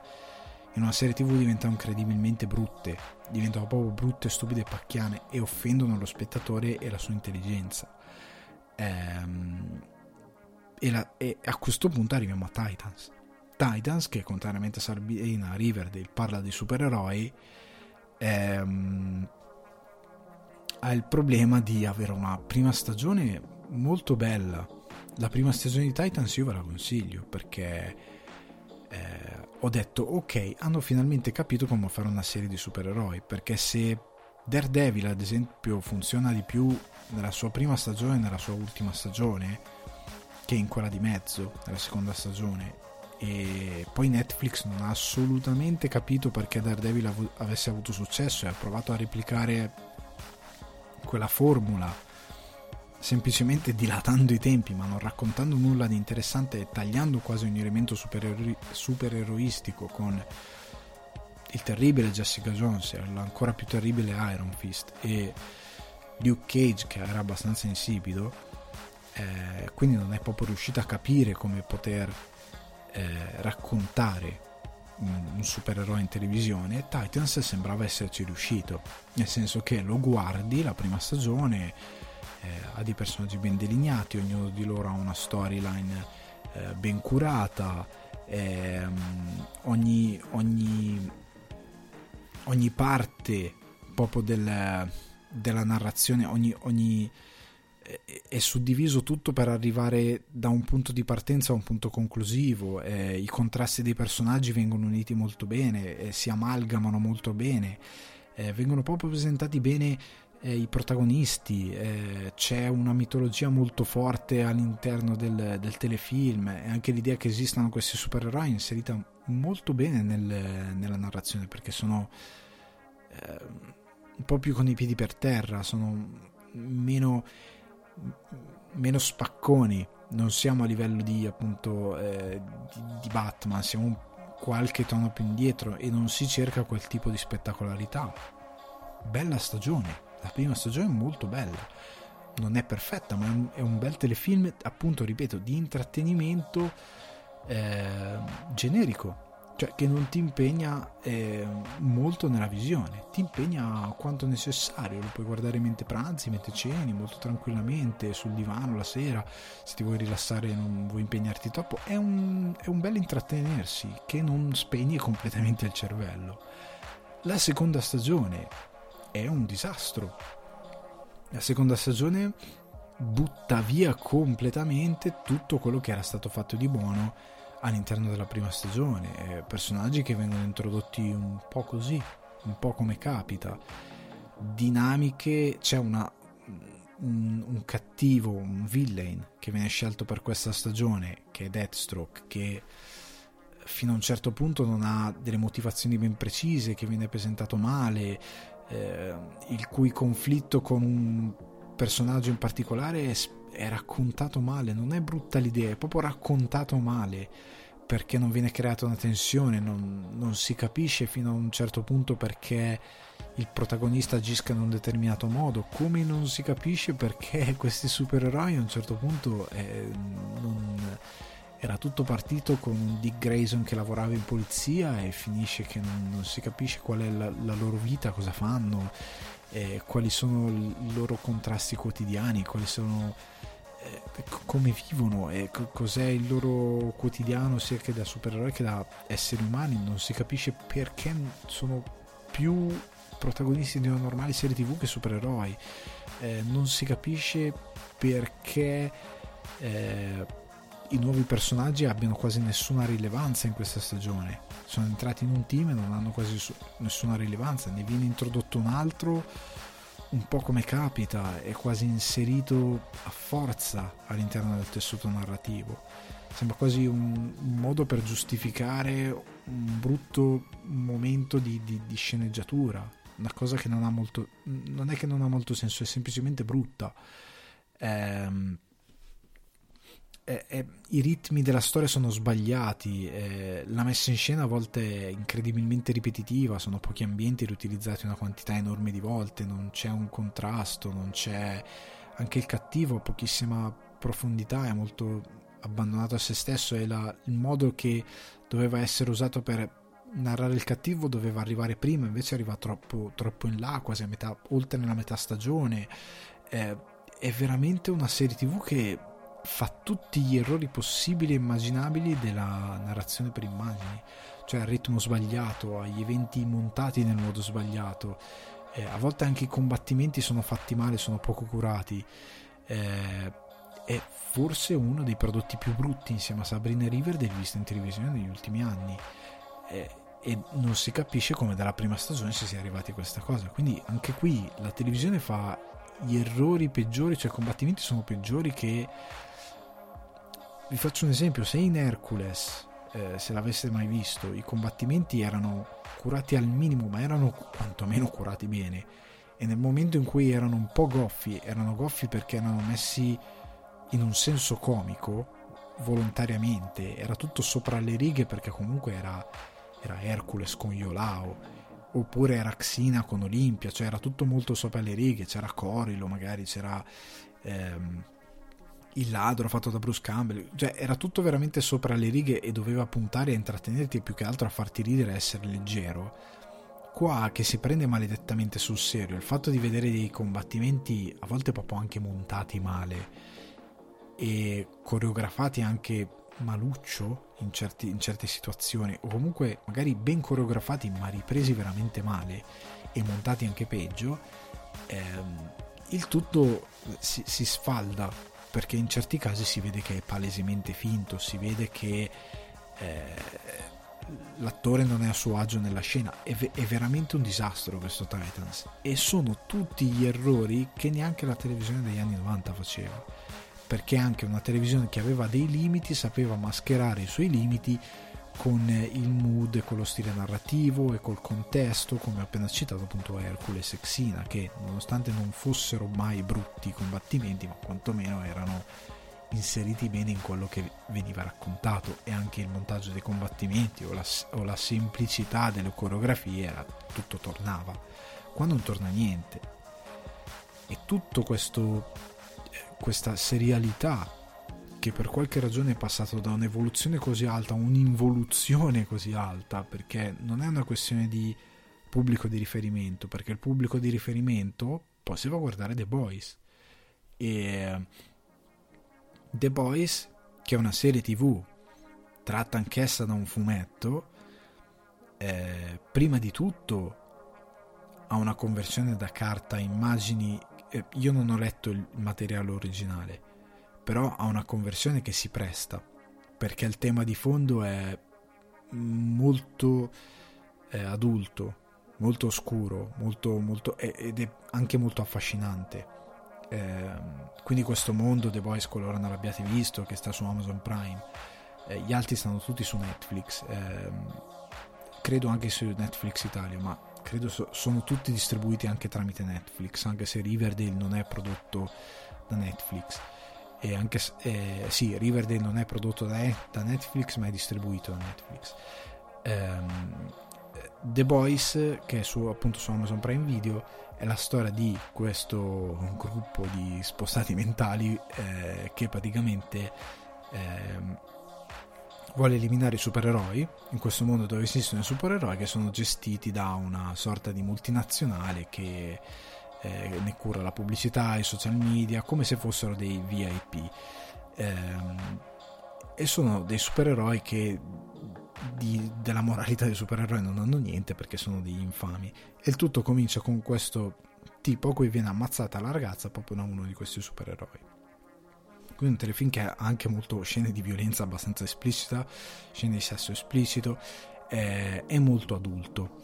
in una serie tv diventano incredibilmente brutte, diventano proprio brutte, stupide e pacchiane e offendono lo spettatore e la sua intelligenza. Ehm, e, la, e, a questo punto arriviamo a Titans. Titans, che contrariamente a Sabina Riverdale parla di supereroi, ehm, ha il problema di avere una prima stagione molto bella. La prima stagione di Titans io ve la consiglio perché eh, ho detto ok, hanno finalmente capito come fare una serie di supereroi perché se Daredevil ad esempio funziona di più nella sua prima stagione e nella sua ultima stagione che in quella di mezzo, nella seconda stagione e poi Netflix non ha assolutamente capito perché Daredevil av- avesse avuto successo e ha provato a replicare quella formula semplicemente dilatando i tempi, ma non raccontando nulla di interessante e tagliando quasi ogni elemento superero- supereroistico con il terribile Jessica Jones e l'ancora più terribile Iron Fist e Luke Cage che era abbastanza insipido, eh, quindi non è proprio riuscito a capire come poter eh, raccontare un, un supereroe in televisione, Titans sembrava esserci riuscito, nel senso che lo guardi la prima stagione, eh, ha dei personaggi ben delineati, ognuno di loro ha una storyline eh, ben curata, ehm, ogni, ogni, ogni, parte proprio del, della narrazione, ogni, ogni è suddiviso tutto per arrivare da un punto di partenza a un punto conclusivo, eh, i contrasti dei personaggi vengono uniti molto bene, eh, si amalgamano molto bene, eh, vengono proprio presentati bene eh, i protagonisti, eh, c'è una mitologia molto forte all'interno del, del, telefilm e anche l'idea che esistano questi supereroi è inserita molto bene nel, nella narrazione perché sono eh, un po' più con i piedi per terra, sono meno meno spacconi, non siamo a livello di appunto eh, di, di, Batman, siamo un, qualche tono più indietro e non si cerca quel tipo di spettacolarità. Bella stagione, la prima stagione è molto bella, non è perfetta, ma è un, bel telefilm, appunto, ripeto, di intrattenimento eh, generico. Cioè che non ti impegna eh, molto nella visione, ti impegna quanto necessario, lo puoi guardare mentre pranzi, mentre ceni, molto tranquillamente, sul divano la sera, se ti vuoi rilassare e non vuoi impegnarti troppo, è un, è un bel intrattenersi che non spegne completamente il cervello. La seconda stagione è un disastro. La seconda stagione butta via completamente tutto quello che era stato fatto di buono all'interno della prima stagione, eh, personaggi che vengono introdotti un po' così, un po' come capita, dinamiche, c'è una, un, un, cattivo, un villain che viene scelto per questa stagione, che è Deathstroke, che fino a un certo punto non ha delle motivazioni ben precise, che viene presentato male, eh, il cui conflitto con un personaggio in particolare è è raccontato male, non è brutta l'idea, è proprio raccontato male perché non viene creata una tensione, non, non, si capisce fino a un certo punto perché il protagonista agisca in un determinato modo, come non si capisce perché questi supereroi a un certo punto eh, non, era tutto partito con Dick Grayson che lavorava in polizia e finisce che non, non si capisce qual è la, la loro vita, cosa fanno, eh, quali sono i loro contrasti quotidiani, quali sono eh, come vivono e cos'è il loro quotidiano sia che da supereroi che da esseri umani. Non si capisce perché sono più protagonisti di una normale serie tv che supereroi. Eh, non si capisce perché eh, i nuovi personaggi abbiano quasi nessuna rilevanza in questa stagione sono entrati in un team e non hanno quasi nessuna rilevanza ne viene introdotto un altro un po' come capita, è quasi inserito a forza all'interno del tessuto narrativo. Sembra quasi un, un modo per giustificare un brutto momento di, di, di, sceneggiatura, una cosa che non ha molto, non è che non ha molto senso, è semplicemente brutta. Ehm, eh, eh, i ritmi della storia sono sbagliati, eh, la messa in scena a volte è incredibilmente ripetitiva, sono pochi ambienti riutilizzati una quantità enorme di volte, non c'è un contrasto, non c'è anche il cattivo ha pochissima profondità, è molto abbandonato a se stesso e la, il modo che doveva essere usato per narrare il cattivo doveva arrivare prima, invece arriva troppo, troppo in là, quasi a metà, oltre nella metà stagione. Eh, è veramente una serie tv che fa tutti gli errori possibili e immaginabili della narrazione per immagini, cioè al ritmo sbagliato, agli eventi montati nel modo sbagliato. Eh, a volte anche i combattimenti sono fatti male, sono poco curati. Eh, è forse uno dei prodotti più brutti insieme a Sabrina River del visto in televisione negli ultimi anni. Eh, e non si capisce come dalla prima stagione si sia arrivati a questa cosa. Quindi anche qui la televisione fa gli errori peggiori, cioè i combattimenti sono peggiori che vi faccio un esempio, se in Hercules, eh, se l'aveste mai visto, i combattimenti erano curati al minimo, ma erano quantomeno curati bene. e nel momento in cui erano un po' goffi, erano goffi perché erano messi in un senso comico volontariamente, era tutto sopra le righe perché comunque era, era Hercules con Iolao oppure era Xina con Olimpia, cioè era tutto molto sopra le righe, c'era Corilo magari, c'era ehm, il ladro fatto da Bruce Campbell, cioè era tutto veramente sopra le righe e doveva puntare a intrattenerti più che altro a farti ridere e essere leggero. Qua che si prende maledettamente sul serio, il fatto di vedere dei combattimenti a volte proprio anche montati male e coreografati anche maluccio in, certi, in certe situazioni o comunque magari ben coreografati ma ripresi veramente male e montati anche peggio ehm, il tutto si, si, sfalda perché in certi casi si vede che è palesemente finto si vede che eh, l'attore non è a suo agio nella scena. È, è veramente un disastro questo Titans. E sono tutti gli errori che neanche la televisione degli anni 90 faceva. Perché anche una televisione che aveva dei limiti sapeva mascherare i suoi limiti con il mood con lo stile narrativo e col contesto, come ho appena citato appunto Hercules e Xena, che nonostante non fossero mai brutti combattimenti, ma quantomeno erano inseriti bene in quello che veniva raccontato e anche il montaggio dei combattimenti o la, o la semplicità delle coreografie era, tutto tornava. Qua non torna niente. E tutto questo questa serialità che per qualche ragione è passato da un'evoluzione così alta a un'involuzione così alta, perché non è una questione di pubblico di riferimento, perché il pubblico di riferimento poteva guardare The Boys. E The Boys, che è una serie tv tratta anch'essa da un fumetto, eh, prima di tutto ha una conversione da carta a immagini eh, io non ho letto il materiale originale, però ha una conversione che si presta, perché il tema di fondo è molto eh, adulto, molto oscuro, molto, molto, ed è anche molto affascinante. Eh, quindi questo mondo The Boys coloro non l'abbiate visto, che sta su Amazon Prime, eh, gli altri stanno tutti su Netflix, ehm, credo anche su Netflix Italia, ma credo so, sono tutti distribuiti anche tramite Netflix, anche se Riverdale non è prodotto da Netflix. E anche eh, sì, Riverdale non è prodotto da, da, Netflix, ma è distribuito da Netflix. Um, The Boys, che è su, appunto su Amazon Prime Video, è la storia di questo gruppo di spostati mentali eh, che praticamente eh, vuole eliminare i supereroi in questo mondo dove esistono i supereroi che sono gestiti da una sorta di multinazionale che eh, ne cura la pubblicità, i social media, come se fossero dei VIP. Eh, e sono dei supereroi che di, della moralità dei supereroi non hanno niente perché sono degli infami. E il tutto comincia con questo tipo a cui viene ammazzata la ragazza proprio da uno di questi supereroi. Quindi un telefilm che ha anche molto scene di violenza abbastanza esplicita, scene di sesso esplicito, eh, è molto adulto.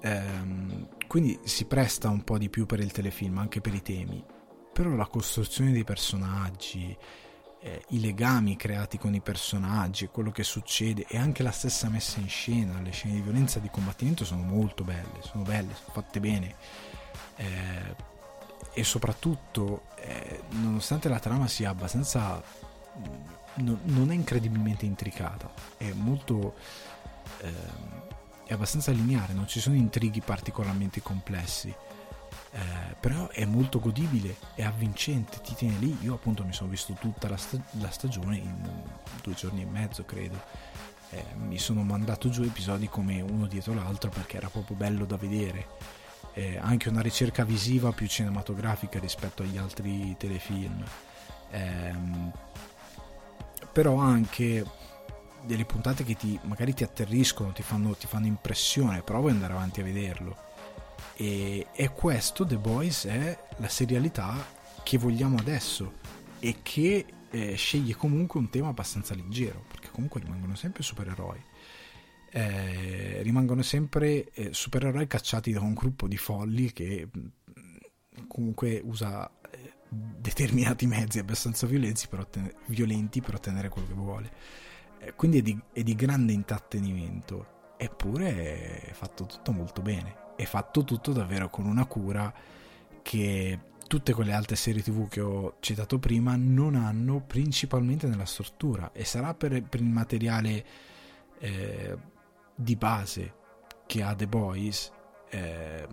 Eh, quindi si presta un po' di più per il telefilm, anche per i temi. Però la costruzione dei personaggi, eh, i legami creati con i personaggi, quello che succede e anche la stessa messa in scena, le scene di violenza e di combattimento sono molto belle, sono belle, sono fatte bene. Eh, e soprattutto eh, nonostante la trama sia abbastanza mm, no, non è incredibilmente intricata è molto eh, è abbastanza lineare non ci sono intrighi particolarmente complessi. Eh, però è molto godibile è avvincente ti tiene lì. Io appunto mi sono visto tutta la, sta- la stagione in due giorni e mezzo credo. Eh, mi sono mandato giù episodi come uno dietro l'altro perché era proprio bello da vedere. Eh, anche una ricerca visiva più cinematografica rispetto agli altri telefilm. Ehm, però anche delle puntate che ti, magari ti atterriscono, ti fanno, ti fanno impressione, però vuoi andare avanti a vederlo. E, e questo, The Boys, è la serialità che vogliamo adesso e che eh, sceglie comunque un tema abbastanza leggero, perché comunque rimangono sempre supereroi eh, rimangono sempre eh, supereroi cacciati da un gruppo di folli che mm, comunque usa eh, determinati mezzi abbastanza violenti per, ottenere, violenti per ottenere quello che vuole. Eh, quindi è di, è di, grande intrattenimento, eppure è fatto tutto molto bene. È fatto tutto davvero con una cura che tutte quelle altre serie tv che ho citato prima non hanno principalmente nella struttura e sarà per, per il materiale eh, di base che ha The Boys eh,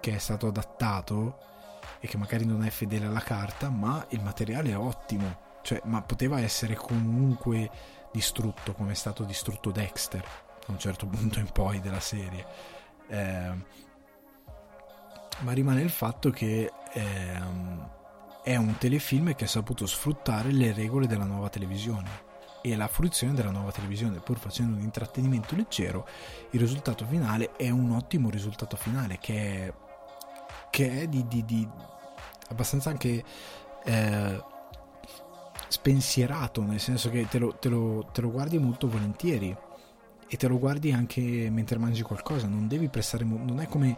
che è stato adattato e che magari non è fedele alla carta ma il materiale è ottimo cioè, ma poteva essere comunque distrutto come è stato distrutto Dexter a un certo punto in poi della serie. Eh, ma rimane il fatto che ehm, è un telefilm che ha saputo sfruttare le regole della nuova televisione e la fruizione della nuova televisione, pur facendo un intrattenimento leggero, il risultato finale è un ottimo risultato finale che è, che è di, di, di abbastanza anche eh, spensierato, nel senso che te lo, te, lo, te lo, guardi molto volentieri e te lo guardi anche mentre mangi qualcosa, non devi prestare, non è come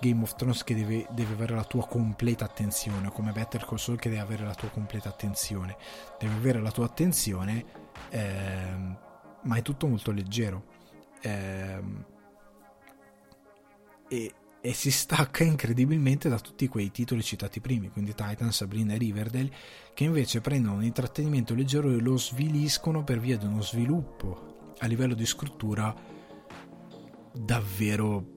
Game of Thrones che deve, deve, avere la tua completa attenzione, come Better Call Saul che deve avere la tua completa attenzione. Deve avere la tua attenzione, ehm, ma è tutto molto leggero. Ehm, e, e, si stacca incredibilmente da tutti quei titoli citati primi, quindi Titan, Sabrina e Riverdale, che invece prendono un intrattenimento leggero e lo sviliscono per via di uno sviluppo a livello di scrittura davvero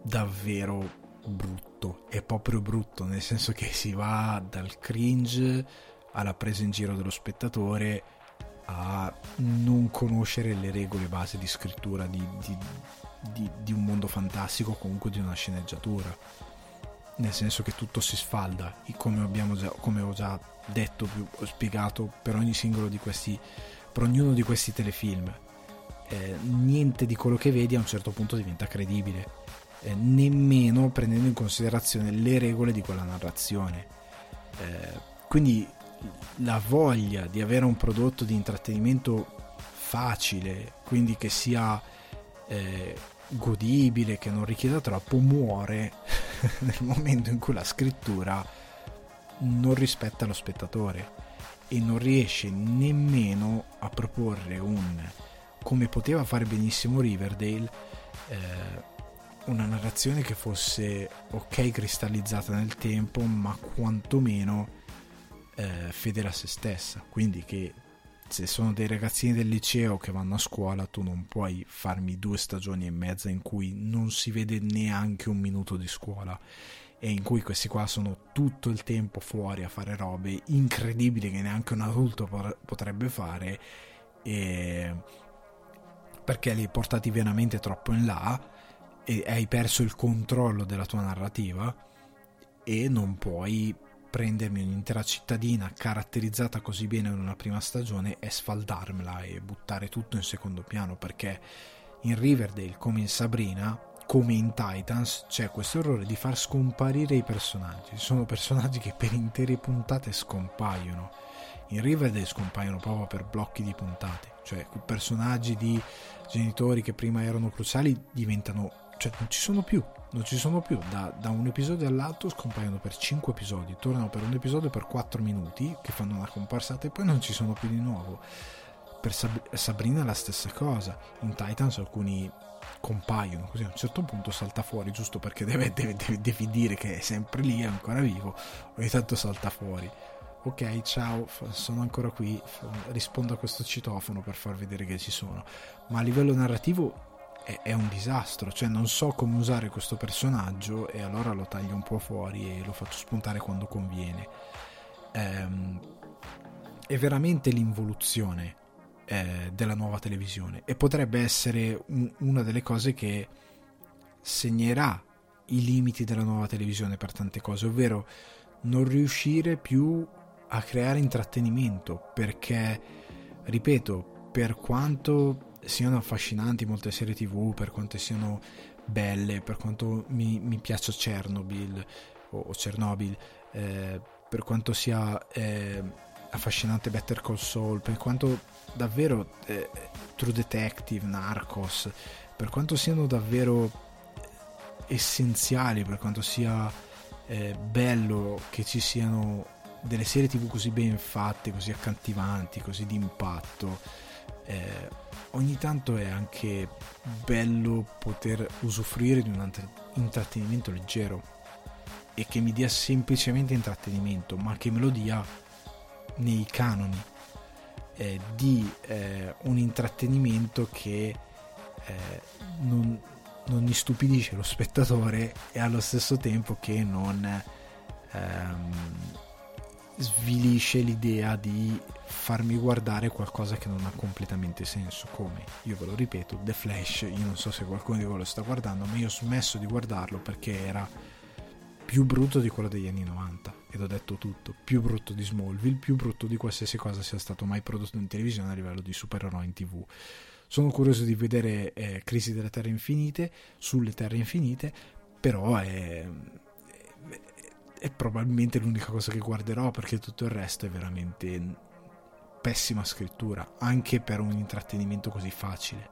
davvero brutto, è proprio brutto, nel senso che si va dal cringe alla presa in giro dello spettatore a non conoscere le regole base di scrittura di, di, di, di un mondo fantastico, comunque di una sceneggiatura. Nel senso che tutto si sfalda, come, già, come ho già detto, ho spiegato per ogni singolo di questi, per ognuno di questi telefilm. Eh, niente di quello che vedi a un certo punto diventa credibile eh, nemmeno prendendo in considerazione le regole di quella narrazione. Eh, quindi la voglia di avere un prodotto di intrattenimento facile, quindi che sia eh, godibile, che non richieda troppo, muore nel momento in cui la scrittura non rispetta lo spettatore e non riesce nemmeno a proporre un come poteva fare benissimo Riverdale eh, una narrazione che fosse ok cristallizzata nel tempo, ma quantomeno eh, fedele a se stessa. Quindi che se sono dei ragazzini del liceo che vanno a scuola, tu non puoi farmi due stagioni e mezza in cui non si vede neanche un minuto di scuola e in cui questi qua sono tutto il tempo fuori a fare robe incredibili che neanche un adulto potrebbe fare e perché li hai portati veramente troppo in là e hai perso il controllo della tua narrativa e non puoi prendermi un'intera cittadina caratterizzata così bene in una prima stagione e sfaldarmela e buttare tutto in secondo piano perché in Riverdale come in Sabrina come in Titans c'è questo errore di far scomparire i personaggi. Sono personaggi che per intere puntate scompaiono. In Riverdale scompaiono proprio per blocchi di puntate. Cioè personaggi di genitori che prima erano cruciali diventano cioè non ci sono più, non ci sono più, da, da, un episodio all'altro scompaiono per 5 episodi, tornano per un episodio per 4 minuti che fanno una comparsata e poi non ci sono più di nuovo. Per Sab- Sabrina è la stessa cosa, in Titans alcuni compaiono, così a un certo punto salta fuori giusto perché deve, deve, deve, devi dire che è sempre lì, è ancora vivo, ogni tanto salta fuori. Ok, ciao, sono ancora qui, rispondo a questo citofono per far vedere che ci sono. Ma a livello narrativo è, è, un disastro, cioè non so come usare questo personaggio e allora lo taglio un po' fuori e lo faccio spuntare quando conviene. Ehm, è veramente l'involuzione eh, della nuova televisione e potrebbe essere un, una delle cose che segnerà i limiti della nuova televisione per tante cose, ovvero non riuscire più a creare intrattenimento perché, ripeto, per quanto siano affascinanti molte serie tv, per quanto siano belle, per quanto mi, mi piaccia Chernobyl o, o Chernobyl, eh, per quanto sia eh, affascinante Better Call Saul, per quanto davvero eh, True Detective, Narcos, per quanto siano davvero essenziali, per quanto sia eh, bello che ci siano delle serie tv così ben fatte, così accattivanti, così d'impatto. Eh, ogni tanto è anche bello poter usufruire di un intrattenimento leggero e che mi dia semplicemente intrattenimento, ma che me lo dia nei canoni eh, di eh, un intrattenimento che eh, non, non istupidisce lo spettatore e allo stesso tempo che non ehm, svilisce l'idea di farmi guardare qualcosa che non ha completamente senso come io ve lo ripeto The Flash io non so se qualcuno di voi lo sta guardando ma io ho smesso di guardarlo perché era più brutto di quello degli anni 90 ed ho detto tutto più brutto di Smallville più brutto di qualsiasi cosa sia stato mai prodotto in televisione a livello di supereroi in tv. Sono curioso di vedere eh, Crisi delle Terre Infinite sulle Terre Infinite però è è probabilmente l'unica cosa che guarderò perché tutto il resto è veramente pessima scrittura, anche per un intrattenimento così facile.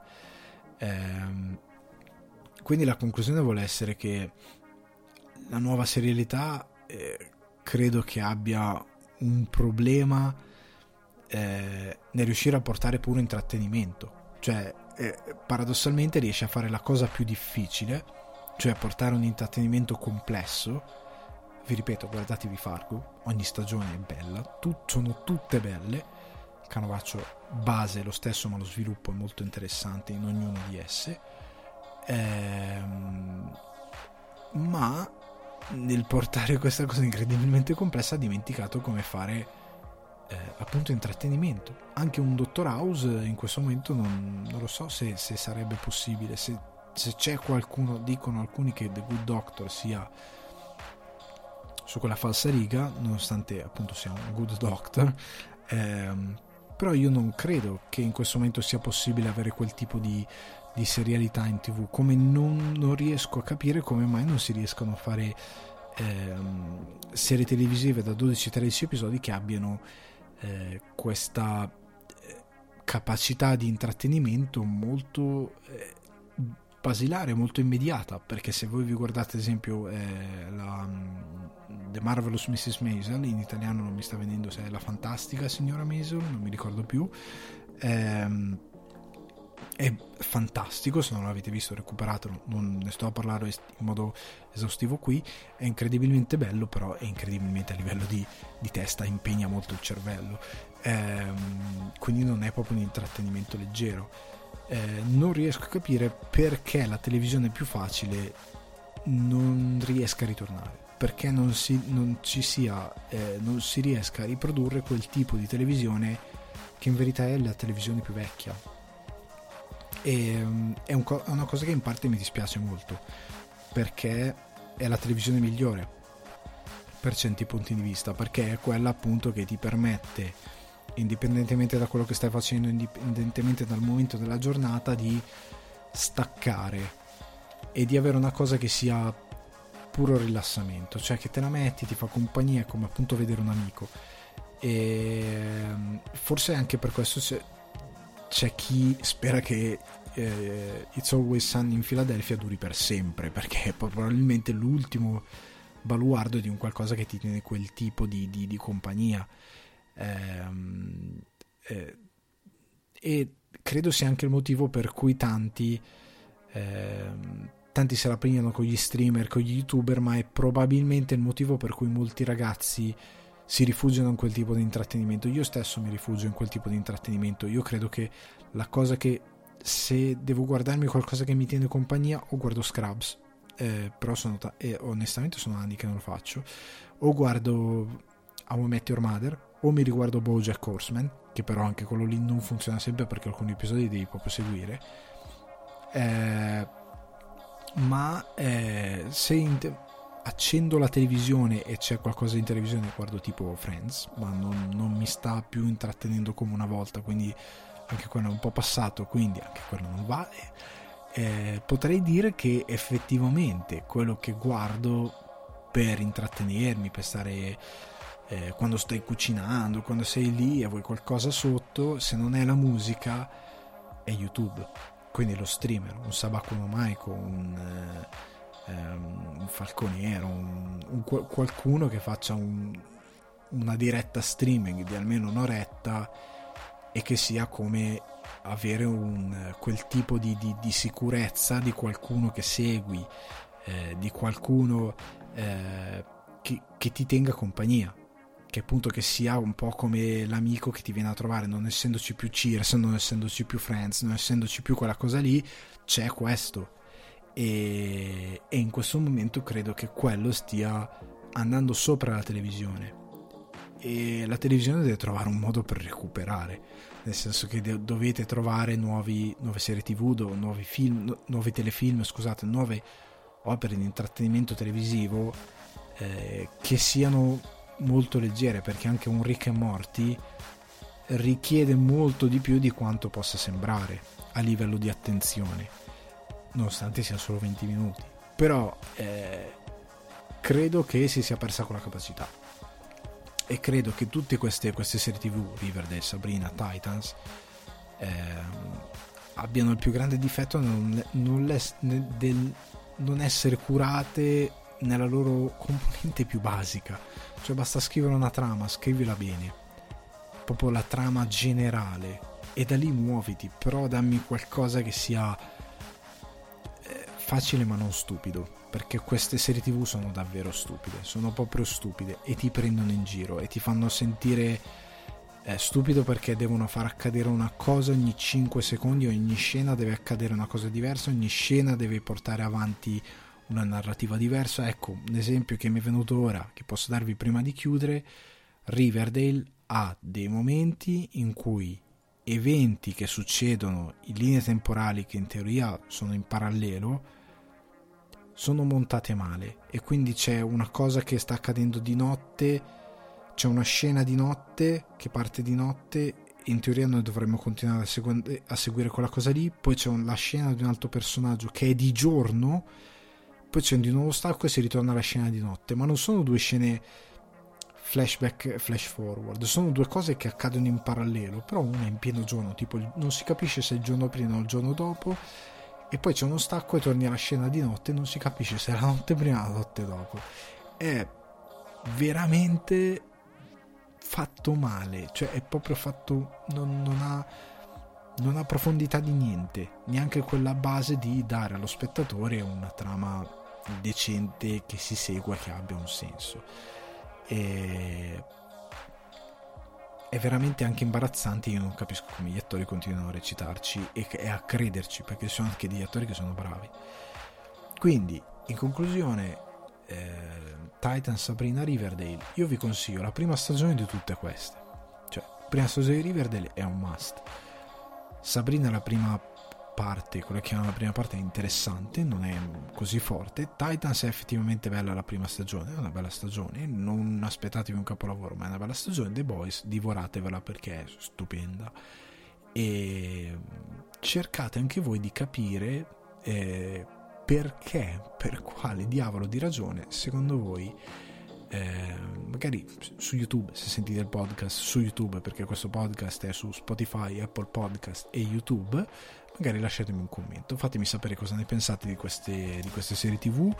Ehm, quindi la conclusione vuole essere che la nuova serialità eh, credo che abbia un problema eh, nel riuscire a portare puro intrattenimento, cioè eh, paradossalmente riesce a fare la cosa più difficile, cioè portare un intrattenimento complesso. Vi ripeto, guardatevi Fargo, ogni stagione è bella, tut, sono tutte belle, canovaccio base lo stesso ma lo sviluppo è molto interessante in ognuno di esse, ehm, ma nel portare questa cosa incredibilmente complessa ha dimenticato come fare eh, appunto intrattenimento. Anche un Dottor House in questo momento non, non lo so se, se sarebbe possibile, se, se c'è qualcuno, dicono alcuni che The Good Doctor sia su quella falsa riga, nonostante appunto sia un good doctor. Ehm, però io non credo che in questo momento sia possibile avere quel tipo di, di serialità in tv, come non, non, riesco a capire come mai non si riescano a fare ehm, serie televisive da 12-13 episodi che abbiano eh, questa eh, capacità di intrattenimento molto eh, basilare, molto immediata, perché se voi vi guardate ad esempio eh, la, mm, The Marvelous Mrs. Maisel, in italiano non mi sta venendo se è la fantastica signora Maisel, non mi ricordo più, ehm, è fantastico, se non l'avete visto recuperatelo, non ne sto a parlare in modo esaustivo qui, è incredibilmente bello, però è incredibilmente a livello di, di testa, impegna molto il cervello, ehm, quindi non è proprio un intrattenimento leggero eh, non riesco a capire perché la televisione più facile non riesca a ritornare perché non si, non ci sia eh, non si riesca a riprodurre quel tipo di televisione che in verità è la televisione più vecchia. E ehm, è, un, è una cosa che in parte mi dispiace molto perché è la televisione migliore per certi punti di vista perché è quella appunto che ti permette indipendentemente da quello che stai facendo, indipendentemente dal momento della giornata, di staccare e di avere una cosa che sia puro rilassamento, cioè che te la metti, ti fa compagnia, come appunto vedere un amico. E ehm, forse anche per questo c'è, chi spera che eh, It's Always Sun in Philadelphia duri per sempre, perché è probabilmente l'ultimo baluardo di un qualcosa che ti tiene quel tipo di, di, di compagnia eh, e credo sia anche il motivo per cui tanti, eh, tanti se la prendono con gli streamer, con gli youtuber, ma è probabilmente il motivo per cui molti ragazzi si rifugiano in quel tipo di intrattenimento. Io stesso mi rifugio in quel tipo di intrattenimento. Io credo che la cosa che se devo guardarmi qualcosa che mi tiene compagnia o guardo Scrubs, eh, però sono ta- eh, onestamente sono anni che non lo faccio, o guardo How I Met Your Mother, o mi riguardo Bojack Horseman, che però anche quello lì non funziona sempre perché alcuni episodi devi proprio seguire. Eh, ma eh, se te- accendo la televisione e c'è qualcosa in televisione, guardo tipo Friends, ma non, non, mi sta più intrattenendo come una volta, quindi anche quello è un po' passato, quindi anche quello non vale. Eh, potrei dire che effettivamente quello che guardo per intrattenermi, per stare eh, quando stai cucinando, quando sei lì e vuoi qualcosa sotto, se non è la musica è YouTube, quindi lo streamer, un Sabakuno Maiko, un, eh, um, un Falconiero, un, un, qualcuno che faccia un, una diretta streaming di almeno un'oretta e che sia come avere un, quel tipo di, di, di, sicurezza di qualcuno che segui, eh, di qualcuno eh, che, che ti tenga compagnia che appunto che sia un po' come l'amico che ti viene a trovare, non essendoci più Cheers, non essendoci più Friends, non essendoci più quella cosa lì, c'è questo. E, e in questo momento credo che quello stia andando sopra la televisione. E la televisione deve trovare un modo per recuperare, nel senso che de- dovete trovare nuovi, nuove serie tv, nuovi film, nu- nuovi telefilm, scusate, nuove opere di intrattenimento televisivo eh, che siano molto leggere perché anche un Rick e Morty richiede molto di più di quanto possa sembrare a livello di attenzione nonostante sia solo 20 minuti. Però eh, credo che si sia persa quella capacità. E credo che tutte queste, queste serie tv Riverdale, Sabrina, Titans eh, abbiano il più grande difetto non, non, del non essere curate nella loro componente più basica cioè basta scrivere una trama, scrivila bene. Proprio la trama generale. E da lì muoviti, però dammi qualcosa che sia eh, facile ma non stupido. Perché queste serie tv sono davvero stupide. Sono proprio stupide e ti prendono in giro e ti fanno sentire eh, stupido perché devono far accadere una cosa ogni 5 secondi, ogni scena deve accadere una cosa diversa, ogni scena deve portare avanti una narrativa diversa. Ecco, un esempio che mi è venuto ora, che posso darvi prima di chiudere, Riverdale ha dei momenti in cui eventi che succedono in linee temporali che in teoria sono in parallelo sono montate male e quindi c'è una cosa che sta accadendo di notte c'è una scena di notte che parte di notte in teoria noi dovremmo continuare a, segu- a seguire quella cosa lì poi c'è un- la scena di un altro personaggio che è di giorno poi c'è di nuovo stacco e si ritorna alla scena di notte, ma non sono due scene flashback flash forward, sono due cose che accadono in parallelo, però una è in pieno giorno, tipo non si capisce se è il giorno prima o il giorno dopo, e poi c'è uno stacco e torni alla scena di notte e non si capisce se è la notte prima o la notte dopo. È veramente fatto male, cioè è proprio fatto, non, non ha non ha profondità di niente, neanche quella base di dare allo spettatore una trama decente che si segua, che abbia un senso. E... È veramente anche imbarazzante, io non capisco come gli attori continuano a recitarci e, a crederci, perché sono anche degli attori che sono bravi. Quindi, in conclusione, eh, Titan, Sabrina, Riverdale, io vi consiglio la prima stagione di tutte queste. Cioè, prima stagione di Riverdale è un must Sabrina la prima parte, quella che chiamano la prima parte è interessante, non è così forte. Titans è effettivamente bella la prima stagione, è una bella stagione, non aspettatevi un capolavoro, ma è una bella stagione. The Boys, divoratevela perché è stupenda. E cercate anche voi di capire eh, perché, per quale diavolo di ragione, secondo voi eh, magari su YouTube se sentite il podcast su YouTube perché questo podcast è su Spotify, Apple Podcast e YouTube magari lasciatemi un commento fatemi sapere cosa ne pensate di queste, di queste serie tv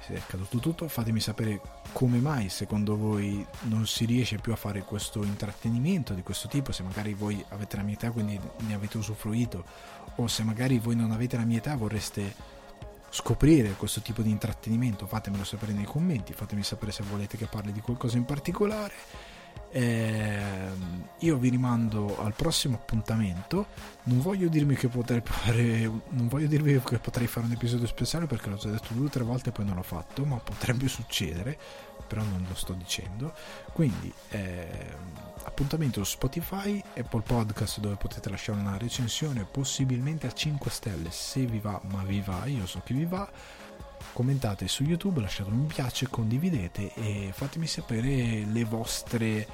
se è accaduto tutto fatemi sapere come mai secondo voi non si riesce più a fare questo intrattenimento di questo tipo se magari voi avete la mia età quindi ne avete usufruito o se magari voi non avete la mia età vorreste scoprire questo tipo di intrattenimento fatemelo sapere nei commenti fatemi sapere se volete che parli di qualcosa in particolare eh, io vi rimando al prossimo appuntamento. Non voglio dirmi che potrei fare non voglio dirvi che potrei fare un episodio speciale perché l'ho già detto due o tre volte e poi non l'ho fatto ma potrebbe succedere però non lo sto dicendo. Quindi eh, appuntamento su Spotify Apple Podcast dove potete lasciare una recensione possibilmente a 5 stelle se vi va ma vi va io so che vi va commentate su YouTube lasciate un mi piace condividete e fatemi sapere le vostre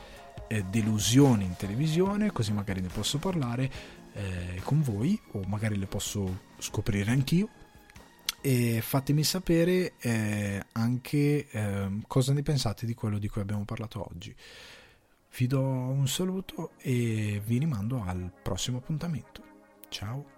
eh, delusioni in televisione così magari ne posso parlare eh, con voi o magari le posso scoprire anch'io e fatemi sapere eh, anche eh, cosa ne pensate di quello di cui abbiamo parlato oggi. Vi do un saluto e vi rimando al prossimo appuntamento. Ciao!